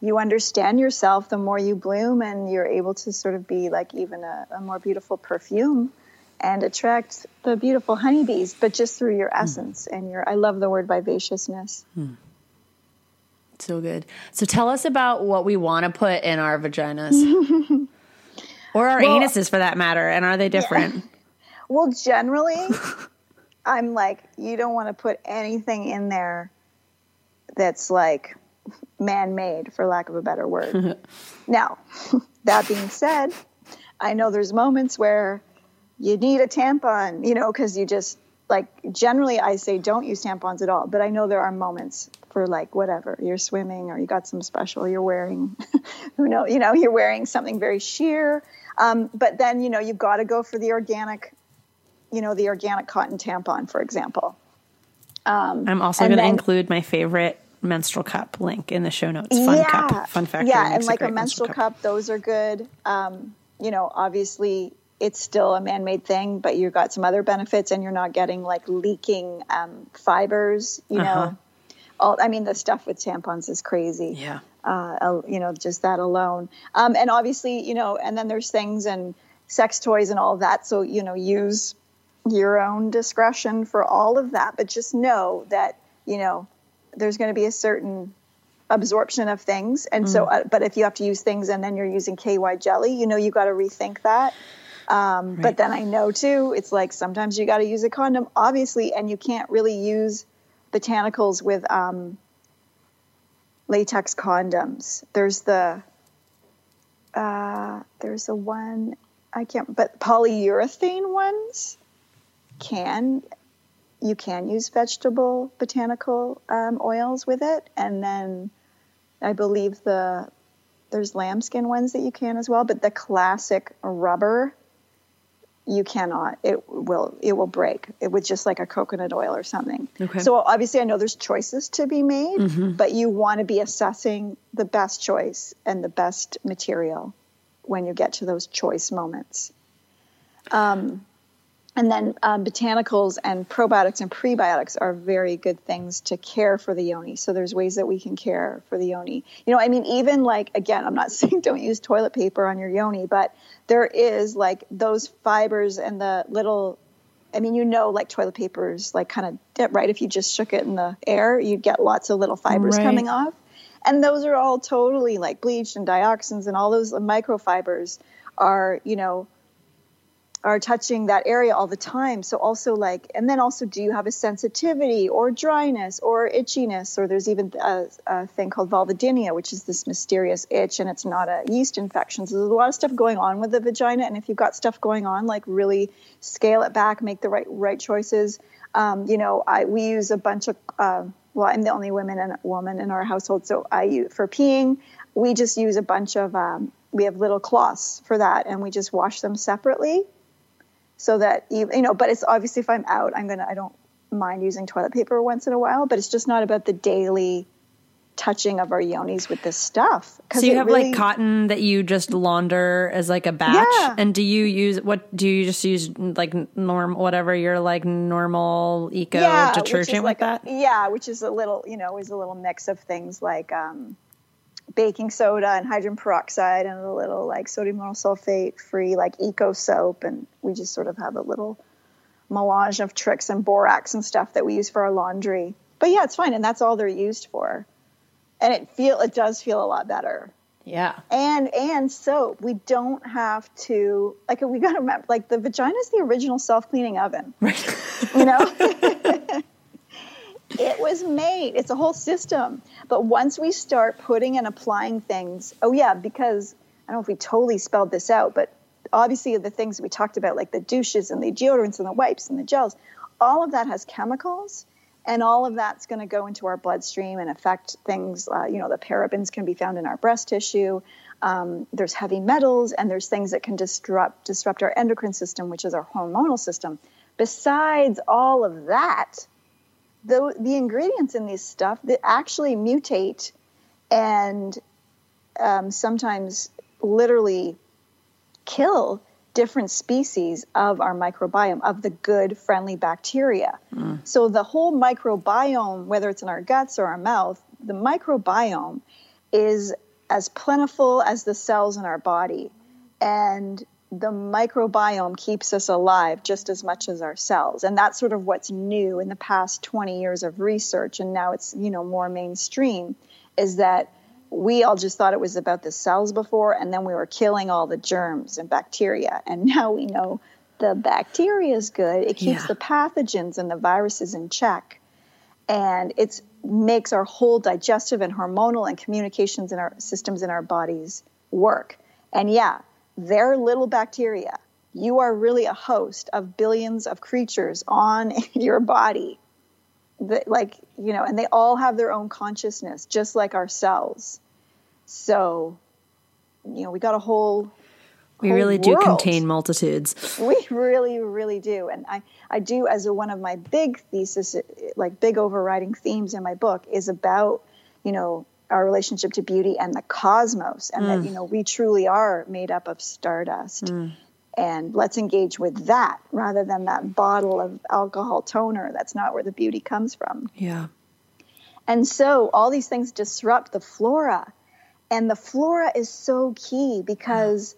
you understand yourself, the more you bloom, and you're able to sort of be like even a, a more beautiful perfume and attract the beautiful honeybees, but just through your hmm. essence and your. I love the word vivaciousness. Hmm. So good. So tell us about what we want to put in our vaginas. or our Well- anuses for that matter. And are they different? Well, generally, I'm like, you don't want to put anything in there that's like man made, for lack of a better word. now, that being said, I know there's moments where you need a tampon, you know, because you just like generally I say don't use tampons at all, but I know there are moments for like whatever you're swimming or you got some special you're wearing, who know, you know, you're wearing something very sheer. Um, but then you know you've got to go for the organic, you know, the organic cotton tampon, for example. um, I'm also going to include my favorite menstrual cup link in the show notes. Fun cup. Fun factory. Yeah, and like a great menstrual cup. those are good. Um, you know, obviously it's still a man-made thing, but you've got some other benefits, and you're not getting like leaking um, fibers. You Uh-huh. know, all I mean, the stuff with tampons is crazy. Yeah. Uh, you know, just that alone, um, and obviously, you know, and then there's things and sex toys and all that. So you know, use your own discretion for all of that, but just know that you know there's going to be a certain absorption of things. And so uh, but if you have to use things and then you're using ky jelly you know you got to rethink that. Um, Right. but then i know too it's like sometimes you got to use a condom obviously and you can't really use botanicals with um, latex condoms. There's the uh, there's a one i can't but polyurethane ones can you can use vegetable botanical um, oils with it. And then i believe the there's lambskin ones that you can as well but the classic rubber you cannot. It will it will break it with just like a coconut oil or something. Okay. so obviously i know there's choices to be made but you want to be assessing the best choice and the best material when you get to those choice moments. Um, and then um, botanicals and probiotics and prebiotics are very good things to care for the yoni. So there's ways that we can care for the yoni. You know, I mean, even like again, I'm not saying don't use toilet paper on your yoni, but there is like those fibers and the little. I mean, you know, like toilet papers, like kind of dip, right? If you just shook it in the air, you'd get lots of little fibers Right. coming off, and those are all totally like bleached and dioxins and all those microfibers are, you know, are touching that area all the time. So also like, and then also, do you have a sensitivity or dryness or itchiness? Or there's even a, a thing called vulvodynia, which is this mysterious itch, and it's not a yeast infection. So there's a lot of stuff going on with the vagina, and if you've got stuff going on, like really scale it back, make the right right choices. Um, you know, I we use a bunch of. Uh, well, I'm the only woman and woman in our household, so I use for peeing. We just use a bunch of. Um, we have little cloths for that, and we just wash them separately so that you, you know but it's obviously if i'm out i'm gonna i don't mind using toilet paper once in a while but it's just not about the daily touching of our yonis with this stuff So you have really- like cotton that you just launder as like a batch, Yeah. and do you use what? Do you just use like norm whatever your like normal eco is detergent like with that? a- yeah which is a little you know is a little mix of things like um, baking soda and hydrogen peroxide and a little like sodium lauryl sulfate free like eco soap. And we just sort of have a little melange of tricks and borax and stuff that we use for our laundry. But yeah it's fine. And that's all they're used for. And it feel it does feel a lot better. Yeah, and and soap. We don't have to like we got to remember like the vagina is the original self-cleaning oven. Right. you know it was made. It's a whole system. But once we start putting and applying things oh yeah because i don't know if we totally spelled this out but obviously the things we talked about like the douches and the deodorants and the wipes and the gels all of that has chemicals and all of that's going to go into our bloodstream and affect things uh, you know the parabens can be found in our breast tissue. Um, there's heavy metals and there's things that can disrupt disrupt our endocrine system which is our hormonal system. Besides all of that the, the ingredients in this stuff that actually mutate and um, sometimes literally kill different species of our microbiome of the good friendly bacteria. So the whole microbiome whether it's in our guts or our mouth the microbiome is as plentiful as the cells in our body. And the microbiome keeps us alive just as much as our cells and that's sort of what's new in the past 20 years of research and now it's you know more mainstream is that we all just thought it was about the cells before and then we were killing all the germs and bacteria. And now we know the bacteria is good. It keeps Yeah. the pathogens and the viruses in check. And it makes our whole digestive and hormonal and communications in our systems in our bodies work. And yeah they're little bacteria. You are really a host of billions of creatures on your body. That like you know and they all have their own consciousness just like our cells. So you know we got a whole we really do contain multitudes. we really really do. And i i do as a, one of my big thesis like big overriding themes in my book is about you know our relationship to beauty and the cosmos and that mm. you know we truly are made up of stardust. Mm. And let's engage with that rather than that bottle of alcohol toner that's not where the beauty comes from. Yeah, and so all these things disrupt the flora. And the flora is so key because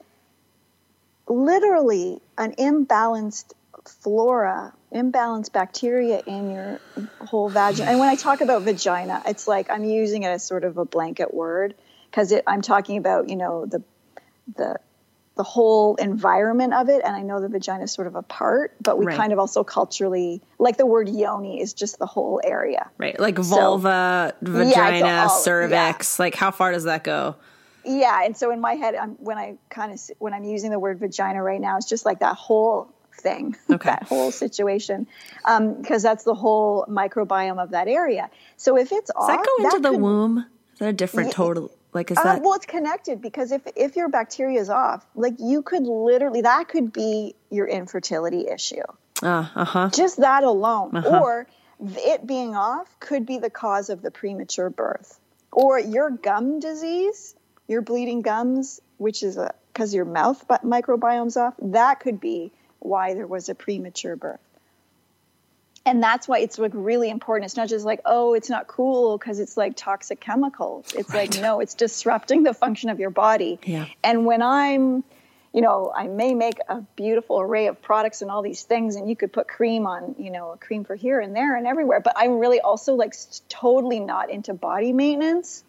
literally an imbalanced flora, imbalanced bacteria in your whole vagina. And when I talk about vagina, it's like I'm using it as sort of a blanket word because I'm talking about, you know, the the the whole environment of it and i know the vagina is sort of a part but we Right. kind of also culturally like the word yoni is just the whole area right. Like vulva, vagina, all- cervix. Like how far does that go? yeah and so in my head I'm, when i kind of when i'm using the word vagina right now it's just like that whole thing Okay. that whole situation because that's the whole microbiome of that area so if it's Does off that go into the could- womb? Is that a different total? Like is uh, that? well it's connected because if if your bacteria is off like you could literally that could be your infertility issue Uh huh. just that alone Uh-huh. or it being off could be the cause of the premature birth or your gum disease your bleeding gums which is a because your mouth bi- microbiome's off that could be why there was a premature birth. And that's why it's like really important. It's not just like oh it's not cool because it's like toxic chemicals. It's right. like no it's disrupting the function of your body. Yeah. and when i'm you know i may make a beautiful array of products and all these things and you could put cream on you know a cream for here and there and everywhere but i'm really also like totally not into body maintenance.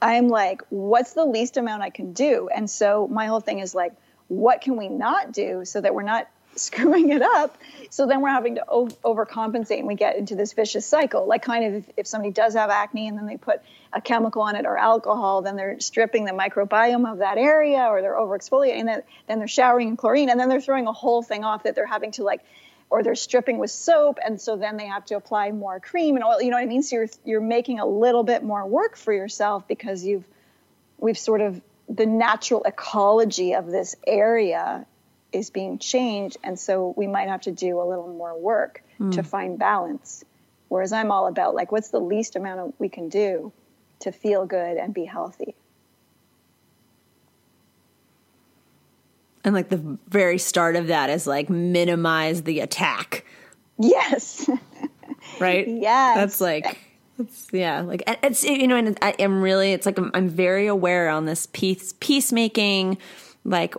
I'm like what's the least amount i can do? And so my whole thing is like what can we not do so that we're not screwing it up. So then we're having to o- overcompensate and we get into this vicious cycle. Like, kind of, if, if, somebody does have acne and then they put a chemical on it or alcohol, then they're stripping the microbiome of that area or they're overexfoliating, then, then they're showering in chlorine and then they're throwing a whole thing off that they're having to like, or they're stripping with soap and so then they have to apply more cream and oil you know what i mean so you're you're making a little bit more work for yourself because you've we've sort of the natural ecology of this area is being changed and so we might have to do a little more work mm. to find balance. Whereas i'm all about like what's the least amount of we can do to feel good and be healthy. And like the very start of that is like minimize the attack. Yes. Right? Yes. That's like it's, yeah, like it's you know, and I am really. It's like I'm, I'm very aware on this peace peacemaking, like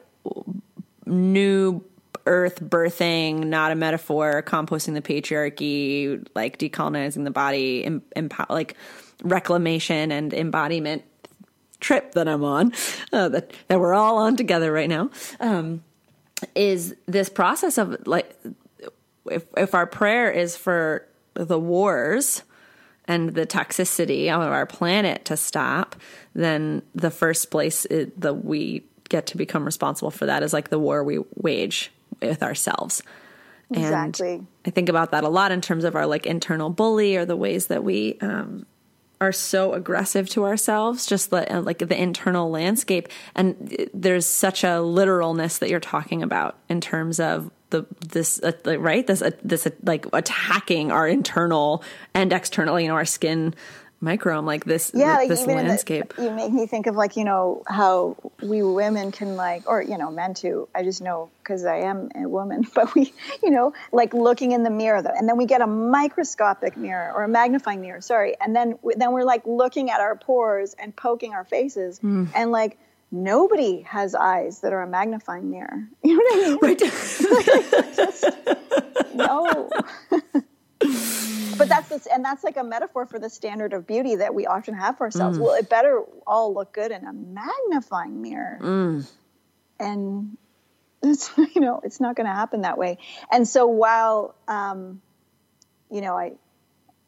new earth birthing, not a metaphor, composting the patriarchy, like decolonizing the body, em, like reclamation and embodiment trip that I'm on, uh, that that we're all on together right now, um, is this process of like, if if our prayer is for the wars and the toxicity of our planet to stop, then the first place the we get to become responsible for that is like the war we wage with ourselves. Exactly. And I think about that a lot in terms of our like internal bully or the ways that we um, are so aggressive to ourselves, just the, uh, like the internal landscape. And there's such a literalness that you're talking about in terms of the this uh, right this uh, this uh, like attacking our internal and external, you know, our skin microbe like this yeah like this landscape the, you make me think of like you know how we women can like or you know men too i just know because i am a woman but we you know like looking in the mirror though and then we get a microscopic mirror or a magnifying mirror sorry and then then we're like looking at our pores and poking our faces mm. and like nobody has eyes that are a magnifying mirror you know what i mean right. like, just, no but that's this, and that's like a metaphor for the standard of beauty that we often have for ourselves. Mm. Well, it better all look good in a magnifying mirror, mm. and it's you know it's not going to happen that way. And so while um, you know I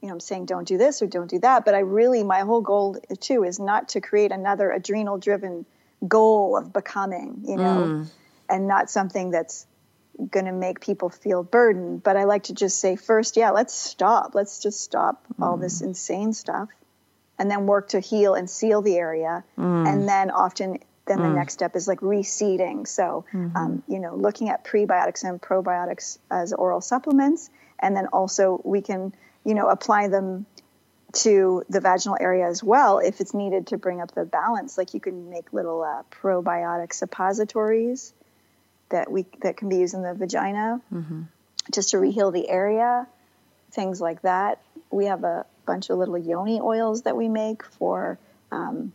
you know I'm saying don't do this or don't do that, but I really my whole goal too is not to create another adrenal driven goal of becoming, you know, mm. and not something that's going to make people feel burdened. But I like to just say first, yeah, let's stop. Let's just stop mm. all this insane stuff, and then work to heal and seal the area. Mm. And then often, then mm. the next step is like reseeding. So, mm-hmm. um, you know, looking at prebiotics and probiotics as oral supplements, and then also we can, you know, apply them to the vaginal area as well if it's needed to bring up the balance. Like you can make little uh, probiotic suppositories that we that can be used in the vagina mm-hmm. just to reheal the area, things like that. We have a bunch of little yoni oils that we make for. Um,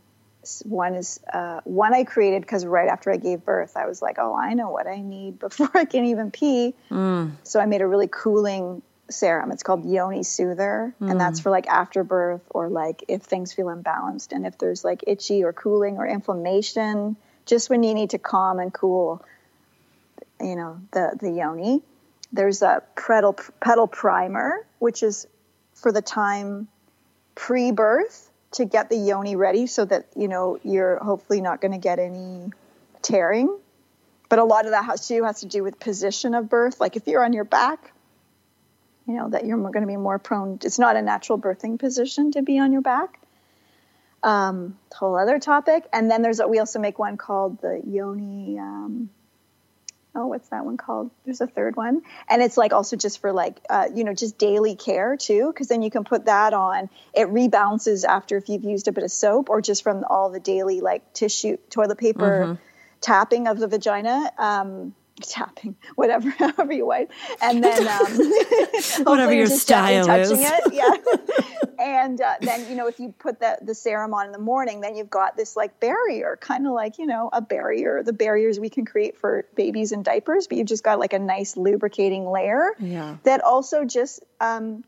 one is uh, one I created because right after I gave birth, I was like, oh, I know what I need before I can even pee. Mm. So I made a really cooling serum. It's called Yoni Soother, mm. and that's for like after birth or like if things feel imbalanced and if there's like itchy or cooling or inflammation, just when you need to calm and cool you know, the, the yoni. There's a pedal, pedal primer, which is for the time pre-birth to get the yoni ready so that, you know, you're hopefully not going to get any tearing. But a lot of that has to, has to do with position of birth. Like if you're on your back, you know, that you're going to be more prone. It's not a natural birthing position to be on your back. Um, whole other topic. And then there's a, we also make one called the yoni um, oh what's that one called? There's a third one. And it's like also just for like uh, you know just daily care too because then you can put that on. It rebounces after if you've used a bit of soap or just from all the daily like tissue toilet paper mm-hmm. tapping of the vagina. Um, tapping, whatever, however you wipe, and then um, Whatever your style is. touching it, yeah. and uh, then you know if you put the the serum on in the morning, then you've got this like barrier, kind of like you know a barrier, the barriers we can create for babies and diapers, but you've just got like a nice lubricating layer Yeah. that also just um,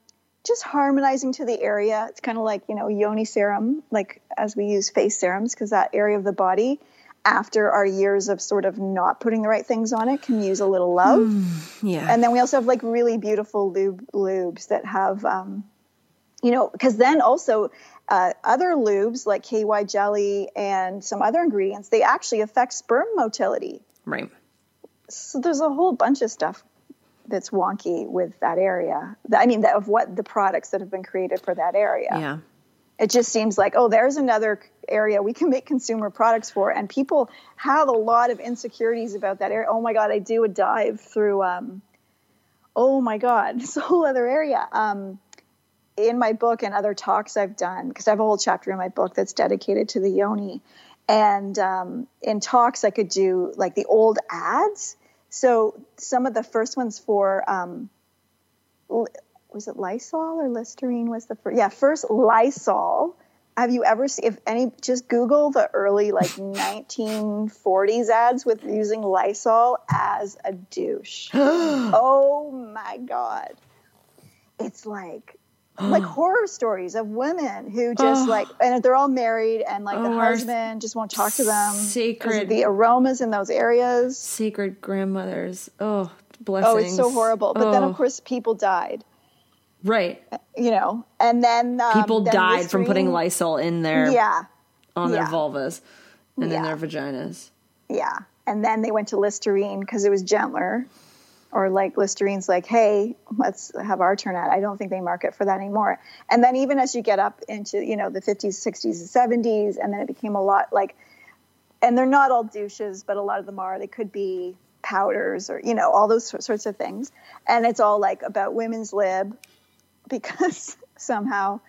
just harmonizing to the area. It's kind of like you know yoni serum, like as we use face serums, because that area of the body, after our years of sort of not putting the right things on it, can use a little love. Yeah. And then we also have like really beautiful lube lubes that have, um, you know, because then also uh, other lubes like KY jelly and some other ingredients, they actually affect sperm motility. right. So there's a whole bunch of stuff that's wonky with that area. I mean, that of what the products that have been created for that area. Yeah. It just seems like, oh, there's another area we can make consumer products for, and people have a lot of insecurities about that area. Oh my God, I do a dive through. Um, oh my God, a whole other area. Um, in my book and other talks I've done, because I have a whole chapter in my book that's dedicated to the yoni. And um, in talks, I could do like the old ads. So some of the first ones for um, was it Lysol or Listerine was the first? Yeah, first Lysol. Have you ever seen if any? Just Google the early like 1940s ads with using Lysol as a douche. oh my god, it's like like horror stories of women who just like and they're all married and like the Oh, our husband just won't talk to them sacred- the aromas in those areas. Sacred grandmothers. Oh, blessings. Oh, it's so horrible. But then Oh. of course people died. Right. You know, and then um, People then died from putting Lysol in their Yeah, on their yeah. vulvas and in their vaginas. yeah. And then they went to Listerine because it was gentler. Or like Listerine's like, hey, let's have our turn at. I don't think they market for that anymore. And then even as you get up into you know the 50s, 60s, and 70s, and then it became a lot like, and they're not all douches, but a lot of them are. They could be powders or you know all those sorts of things. And it's all like about women's lib because somehow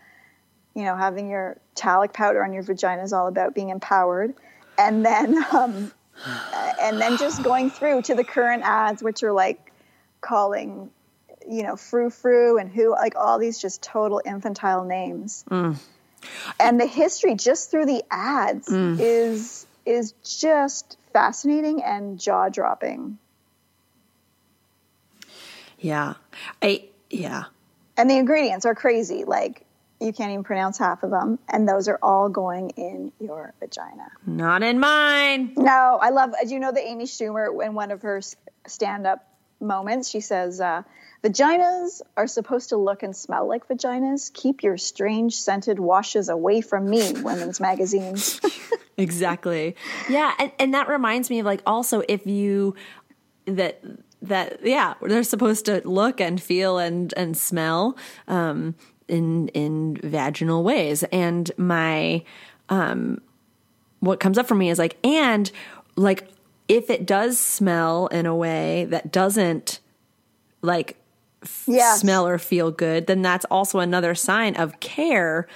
you know, having your talc powder on your vagina is all about being empowered. And then, um, and then just going through to the current ads, which are like calling, you know, frou frou and who, like all these just total infantile names. And the history just through the ads is, is just fascinating and jaw dropping. Yeah. I yeah. And the ingredients are crazy. Like you can't even pronounce half of them. And those are all going in your vagina. Not in mine. No, I love. Do you know that Amy Schumer, in one of her stand-up moments, she says, uh, "Vaginas are supposed to look and smell like vaginas. Keep your strange scented washes away from me." Women's magazines. Exactly. Yeah, and, and that reminds me of like also if you that that yeah, they're supposed to look and feel and and smell um in in vaginal ways. And my um what comes up for me is like and like if it does smell in a way that doesn't like Yes. smell or feel good, then that's also another sign of care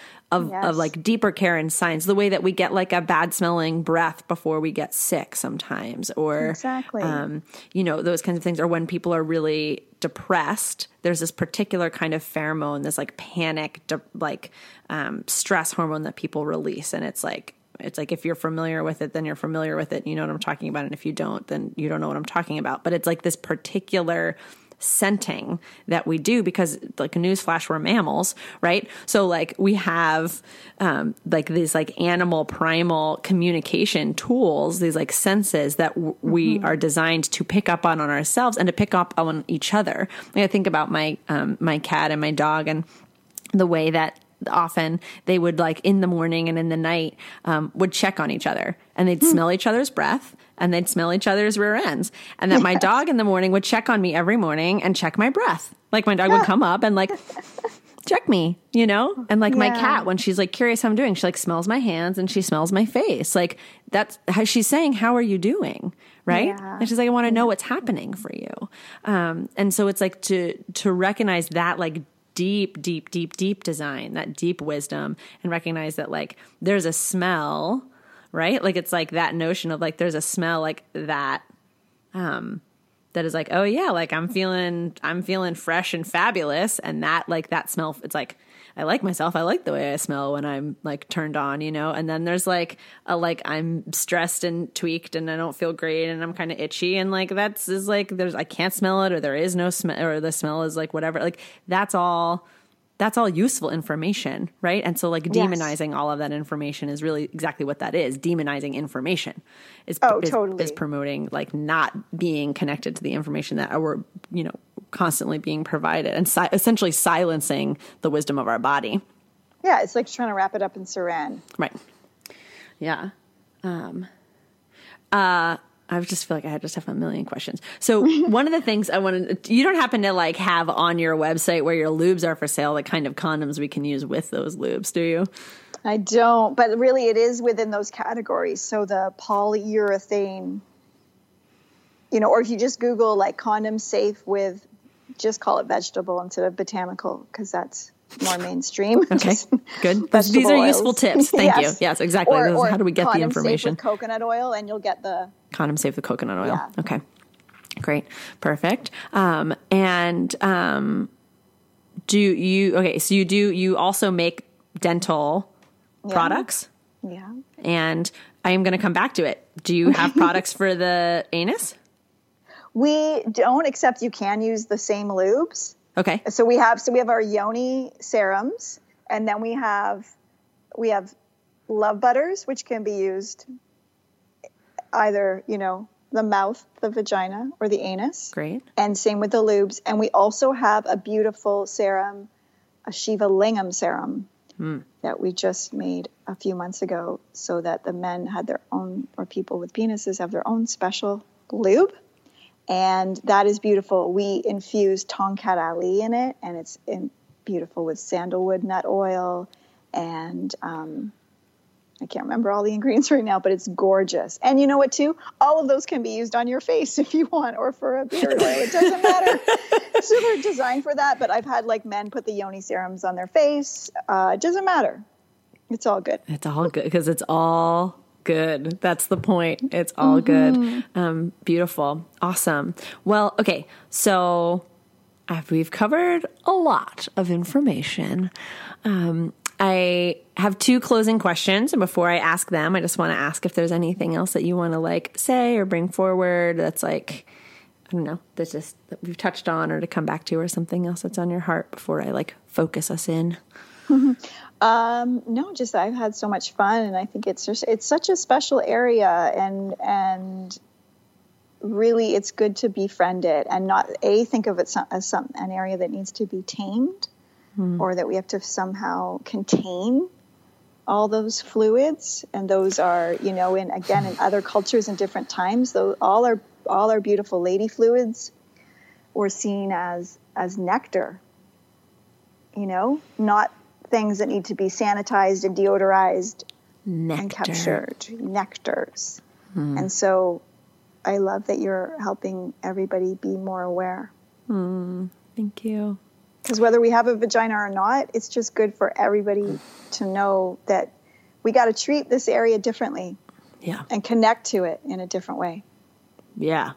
of, Yes. of like deeper care and signs. The way that we get like a bad smelling breath before we get sick sometimes, or Exactly. um, you know, those kinds of things. Or when people are really depressed, there's this particular kind of pheromone, this like panic, de- like um, stress hormone that people release, and it's like. It's like if you're familiar with it, then you're familiar with it. You know what I'm talking about. And if you don't, then you don't know what I'm talking about. But it's like this particular scenting that we do because like a newsflash we're mammals right? So like we have um like these like animal primal communication tools these like senses that w- we are designed to pick up on on ourselves and to pick up on each other. Like, i think about my um my cat and my dog and the way that often they would like in the morning and in the night um, would check on each other and they'd smell each other's breath and they'd smell each other's rear ends and that my dog in the morning would check on me every morning and check my breath. Like my dog would come up and like check me you know? And like my cat when she's like curious how i'm doing she like smells my hands and she smells my face. Like that's how she's saying how are you doing? Right? Yeah. and she's like i want to know what's happening for you. Um, and so it's like to to recognize that like deep deep deep deep design that deep wisdom and recognize that like there's a smell right like it's like that notion of like there's a smell like that um that is like, oh yeah, like I'm feeling I'm feeling fresh and fabulous and that like that smell it's like I like myself. I like the way I smell when I'm like turned on, you know? And then there's like a like I'm stressed and tweaked and I don't feel great and I'm kind of itchy and like that's is like there's I can't smell it or there is no smell or the smell is like whatever. Like that's all that's all useful information, right? And so like demonizing all of that information is really exactly what that is. Demonizing information is Oh, is, totally. is promoting like not being connected to the information that we're, you know, constantly being provided and si- essentially silencing the wisdom of our body. Yeah, it's like trying to wrap it up in saran. Right. Yeah. Um, uh, I just feel like I just have a million questions. So one of the things I wanted, to, you don't happen to like have on your website where your lubes are for sale, the kind of condoms we can use with those lubes, do you? I don't, but really it is within those categories. So the polyurethane, you know, or if you just Google like condom safe with, just call it vegetable instead of botanical because that's more mainstream. Okay, good. These are oils. useful tips. Thank you. Yes. Yes, exactly. Or, or how do we get the information? with coconut oil, and you'll get the condom save the coconut oil. Yeah. Okay. Great. Perfect. Um, and um, do you, okay, so you do, you also make dental products yeah. and I am going to come back to it. Do you have products for the anus? We don't, except you can use the same lubes. Okay. So we have so we have our yoni serums, and then we have we have love butters, which can be used either you know the mouth, the vagina, or the anus. Great. And same with the lubes. And we also have a beautiful serum, a Shiva Lingam serum that we just made a few months ago, so that the men had their own, or people with penises have their own special lube and that is beautiful. We infuse Tongkat Ali in it, and it's in, beautiful with sandalwood nut oil, and um, I can't remember all the ingredients right now, but it's gorgeous. And you know what, too? All of those can be used on your face if you want, or for a beard. It doesn't matter. so they're designed for that. But I've had like men put the yoni serums on their face. Uh, it doesn't matter. It's all good. It's all good because it's all good. That's the point. It's all good. Um, beautiful. Awesome. Well, okay. So uh, we've covered a lot of information. Um, I have two closing questions, and before I ask them, I just want to ask if there's anything else that you want to like say or bring forward that's like I don't know that's just that we've touched on or to come back to or something else that's on your heart before I like focus us in. Um, no, just I've had so much fun, and I think it's just it's such a special area, and and really, it's good to befriend it and not a think of it some, as some an area that needs to be tamed, Mm. or that we have to somehow contain all those fluids, and those are you know in again in other cultures and different times, though all our all our beautiful lady fluids were seen as as nectar you know, not things that need to be sanitized and deodorized and captured, nectars. Hmm. And so I love that you're helping everybody be more aware. Hmm. Thank you. Because whether we have a vagina or not, it's just good for everybody to know that we got to treat this area differently Yeah. and connect to it in a different way. Yeah.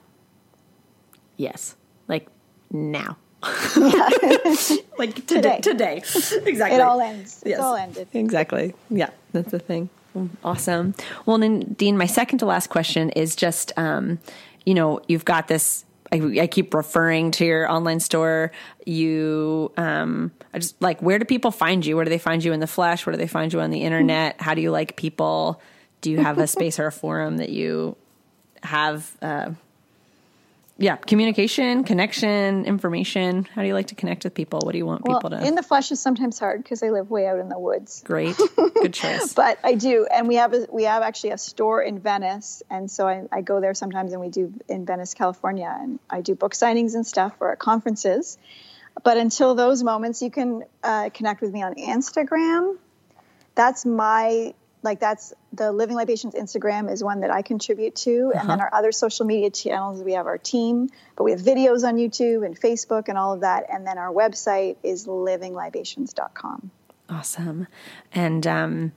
Yes. Like now. like today. Today. Today. Exactly. It all ends. It's Yes. all ended. Exactly. Yeah, that's the thing. Awesome. Well, then, Dean, my second to last question is just, um, you know, you've got this. I, I keep referring to your online store. You, um, I just like, where do people find you? Where do they find you in the flesh? Where do they find you on the internet? How do you like people? Do you have a space or a forum that you have? Uh, yeah, communication, connection, information. How do you like to connect with people? What do you want Well, people to? in the flesh is sometimes hard because I live way out in the woods. Great, good choice. but I do, and we have a, we have actually a store in Venice, and so I, I go there sometimes, and we do in Venice, California, and I do book signings and stuff or at conferences. But until those moments, you can uh, connect with me on Instagram. That's my like that's the Living Libations Instagram is one that I contribute to, and then our other social media channels we have our team, but we have videos on YouTube and Facebook and all of that, and then our website is livinglibations.com. Awesome. And um,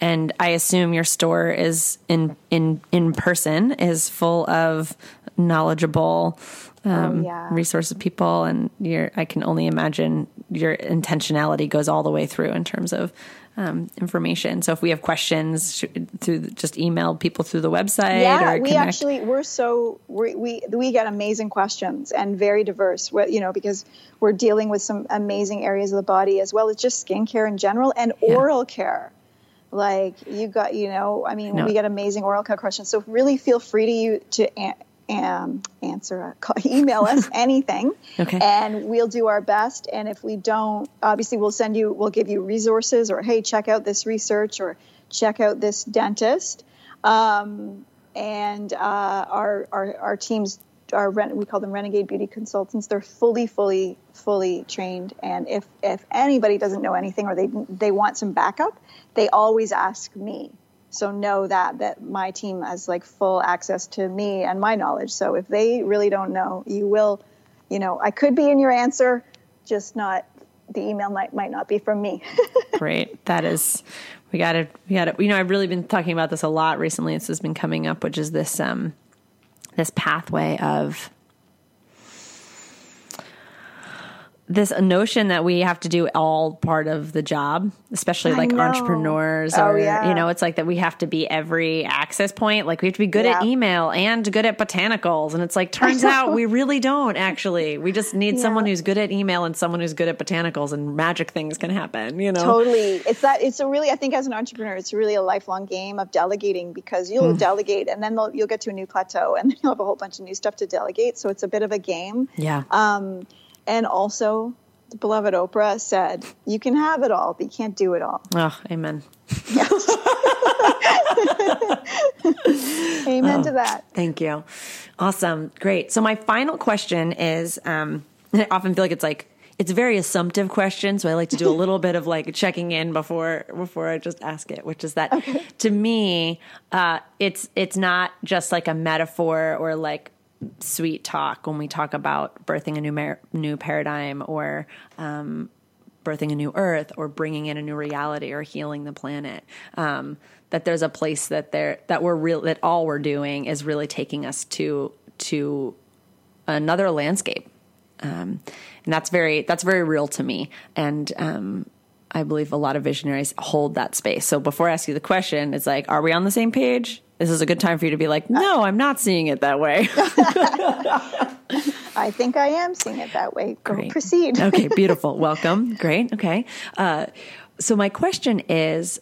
and I assume your store is in in in person is full of knowledgeable um, Oh, yeah. resources people and your I can only imagine your intentionality goes all the way through in terms of um, information. So if we have questions through just email people through the website yeah we connect. actually we're so we, we we get amazing questions and very diverse what you know because we're dealing with some amazing areas of the body as well as just skincare in general and Yeah. oral care like you got you know i mean No. we get amazing oral care questions so really feel free to you to um, answer uh, call, email us anything Okay. and we'll do our best. And if we don't obviously we'll send you we'll give you resources or hey check out this research or check out this dentist. Um, and uh, our, our our teams are ren- we call them renegade beauty consultants. They're fully fully fully trained. And if if anybody doesn't know anything or they they want some backup they always ask me so know that that my team has like full access to me and my knowledge so if they really don't know you will you know i could be in your answer just not the email might might not be from me Great. That is, we got to, we got to, you know, I've really been talking about this a lot recently. This has been coming up, which is this, um, this pathway of this notion that we have to do all part of the job, especially like entrepreneurs Oh, or, yeah. you know, it's like that we have to be every access point. Like we have to be good at email and good at botanicals. And it's like, turns out we really don't actually. We just need someone who's good at email and someone who's good at botanicals and magic things can happen, you know? Totally. It's that it's a really I think as an entrepreneur it's really a lifelong game of delegating because you'll delegate and then you'll get to a new plateau and then you'll have a whole bunch of new stuff to delegate. So it's a bit of a game. Yeah. Um, and also the beloved Oprah said, you can have it all, but you can't do it all. Oh, amen. Amen to that. Thank you. Awesome. Great. So my final question is um I often feel like it's like it's a very assumptive question, so I like to do a little bit of like checking in before before I just ask it, which is that to me, uh, it's it's not just like a metaphor or like sweet talk when we talk about birthing a new mar- new paradigm or um, birthing a new earth or bringing in a new reality or healing the planet. Um, that there's a place that there that we're real that all we're doing is really taking us to to another landscape. Um, and that's very that's very real to me. And um, i believe a lot of visionaries hold that space. So before i ask you the question it's like are we on the same page this is a good time for you to be like no i'm not seeing it that way I think I am seeing it that way. Go Great. proceed. okay, beautiful. Welcome. Great. Okay. Uh, so my question is,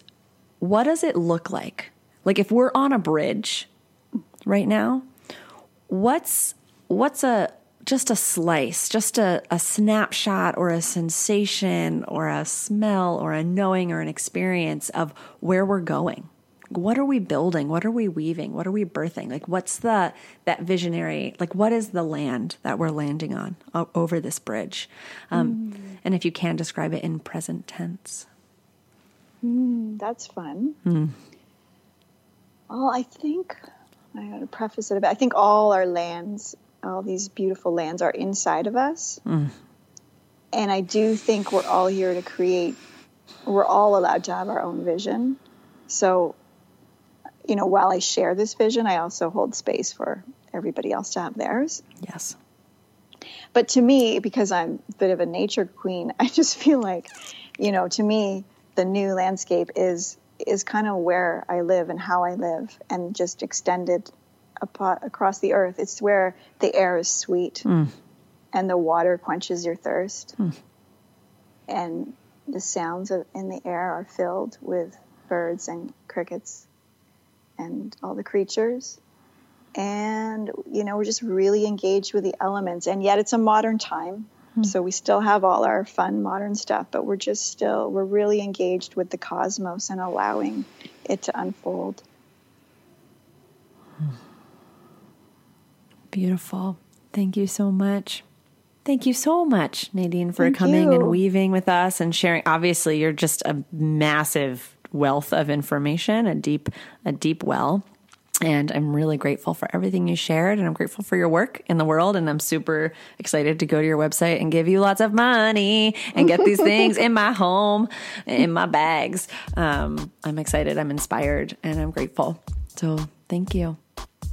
what does it look like? Like if we're on a bridge right now, what's what's a just a slice, just a, a snapshot or a sensation or a smell or a knowing or an experience of where we're going? What are we building? What are we weaving? What are we birthing? Like what's the that visionary? Like what is the land that we're landing on o- over this bridge? Um, mm. And if you can describe it in present tense. Mm, that's fun. Hmm. Well, I think I got to preface it a bit. I think all our lands, all these beautiful lands, are inside of us, hmm. and I do think we're all here to create. We're all allowed to have our own vision. So, you know, while I share this vision, I also hold space for everybody else to have theirs. Yes. But to me, because I'm a bit of a nature queen, I just feel like, you know, to me, the new landscape is is kind of where I live and how I live, and just extended across the earth. It's where the air is sweet, hmm. and the water quenches your thirst, hmm. and the sounds of, in the air are filled with birds and crickets, and all the creatures and you know we're just really engaged with the elements and yet it's a modern time hmm. so we still have all our fun modern stuff but we're just still we're really engaged with the cosmos and allowing it to unfold hmm. Beautiful. Thank you so much. Thank you so much, Nadine, for Thank coming and weaving with us and sharing. Obviously, you're just a massive wealth of information, a deep, a deep well. And I'm really grateful for everything you shared, and I'm grateful for your work in the world. And I'm super excited to go to your website and give you lots of money and get these things in my home, in my bags. Um, I'm excited, I'm inspired, and I'm grateful. So thank you.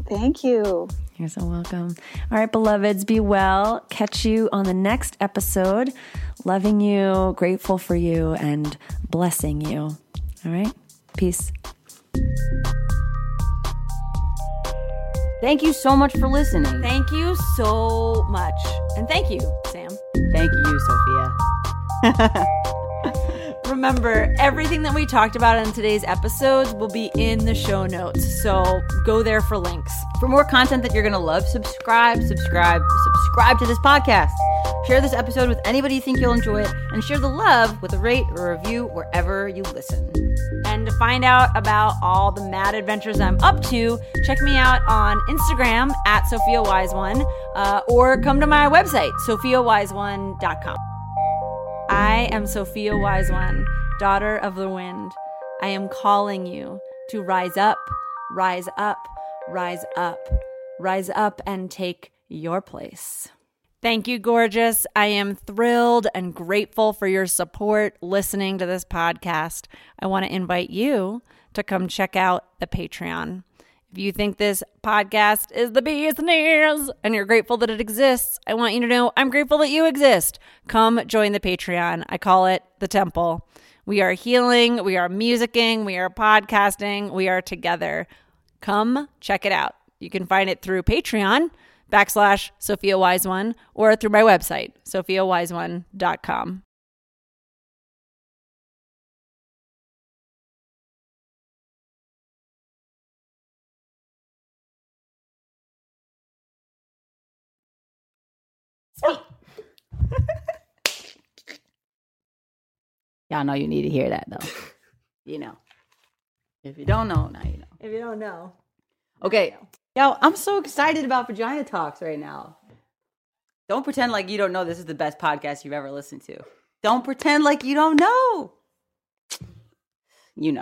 Thank you. You're so welcome. All right, beloveds, be well. Catch you on the next episode. Loving you, grateful for you, and blessing you. All right, peace. Thank you so much for listening. Thank you so much. And thank you, Sam. Thank you, Sophia. Remember, everything that we talked about in today's episodes will be in the show notes. So go there for links. For more content that you're going to love, subscribe, subscribe, subscribe to this podcast. Share this episode with anybody you think you'll enjoy it, and share the love with a rate or review wherever you listen. And to find out about all the mad adventures I'm up to, check me out on Instagram at Sophia Wise One, uh, or come to my website, sophiawiseone.com. I am Sophia Wise One, daughter of the wind. I am calling you to rise up, rise up, rise up, rise up and take your place. Thank you, gorgeous. I am thrilled and grateful for your support listening to this podcast. I want to invite you to come check out the Patreon. If you think this podcast is the business and you're grateful that it exists, I want you to know I'm grateful that you exist. Come join the Patreon. I call it the temple. We are healing, we are musicking, we are podcasting, we are together. Come check it out. You can find it through Patreon backslash Sophia Wise One or through my website, sophiawiseone.com. Y'all know you need to hear that though. you know. If you don't know, now you know. If you don't know, Okay. Yo, I'm so excited about Vagina Talks right now. Don't pretend like you don't know this is the best podcast you've ever listened to. Don't pretend like you don't know. You know.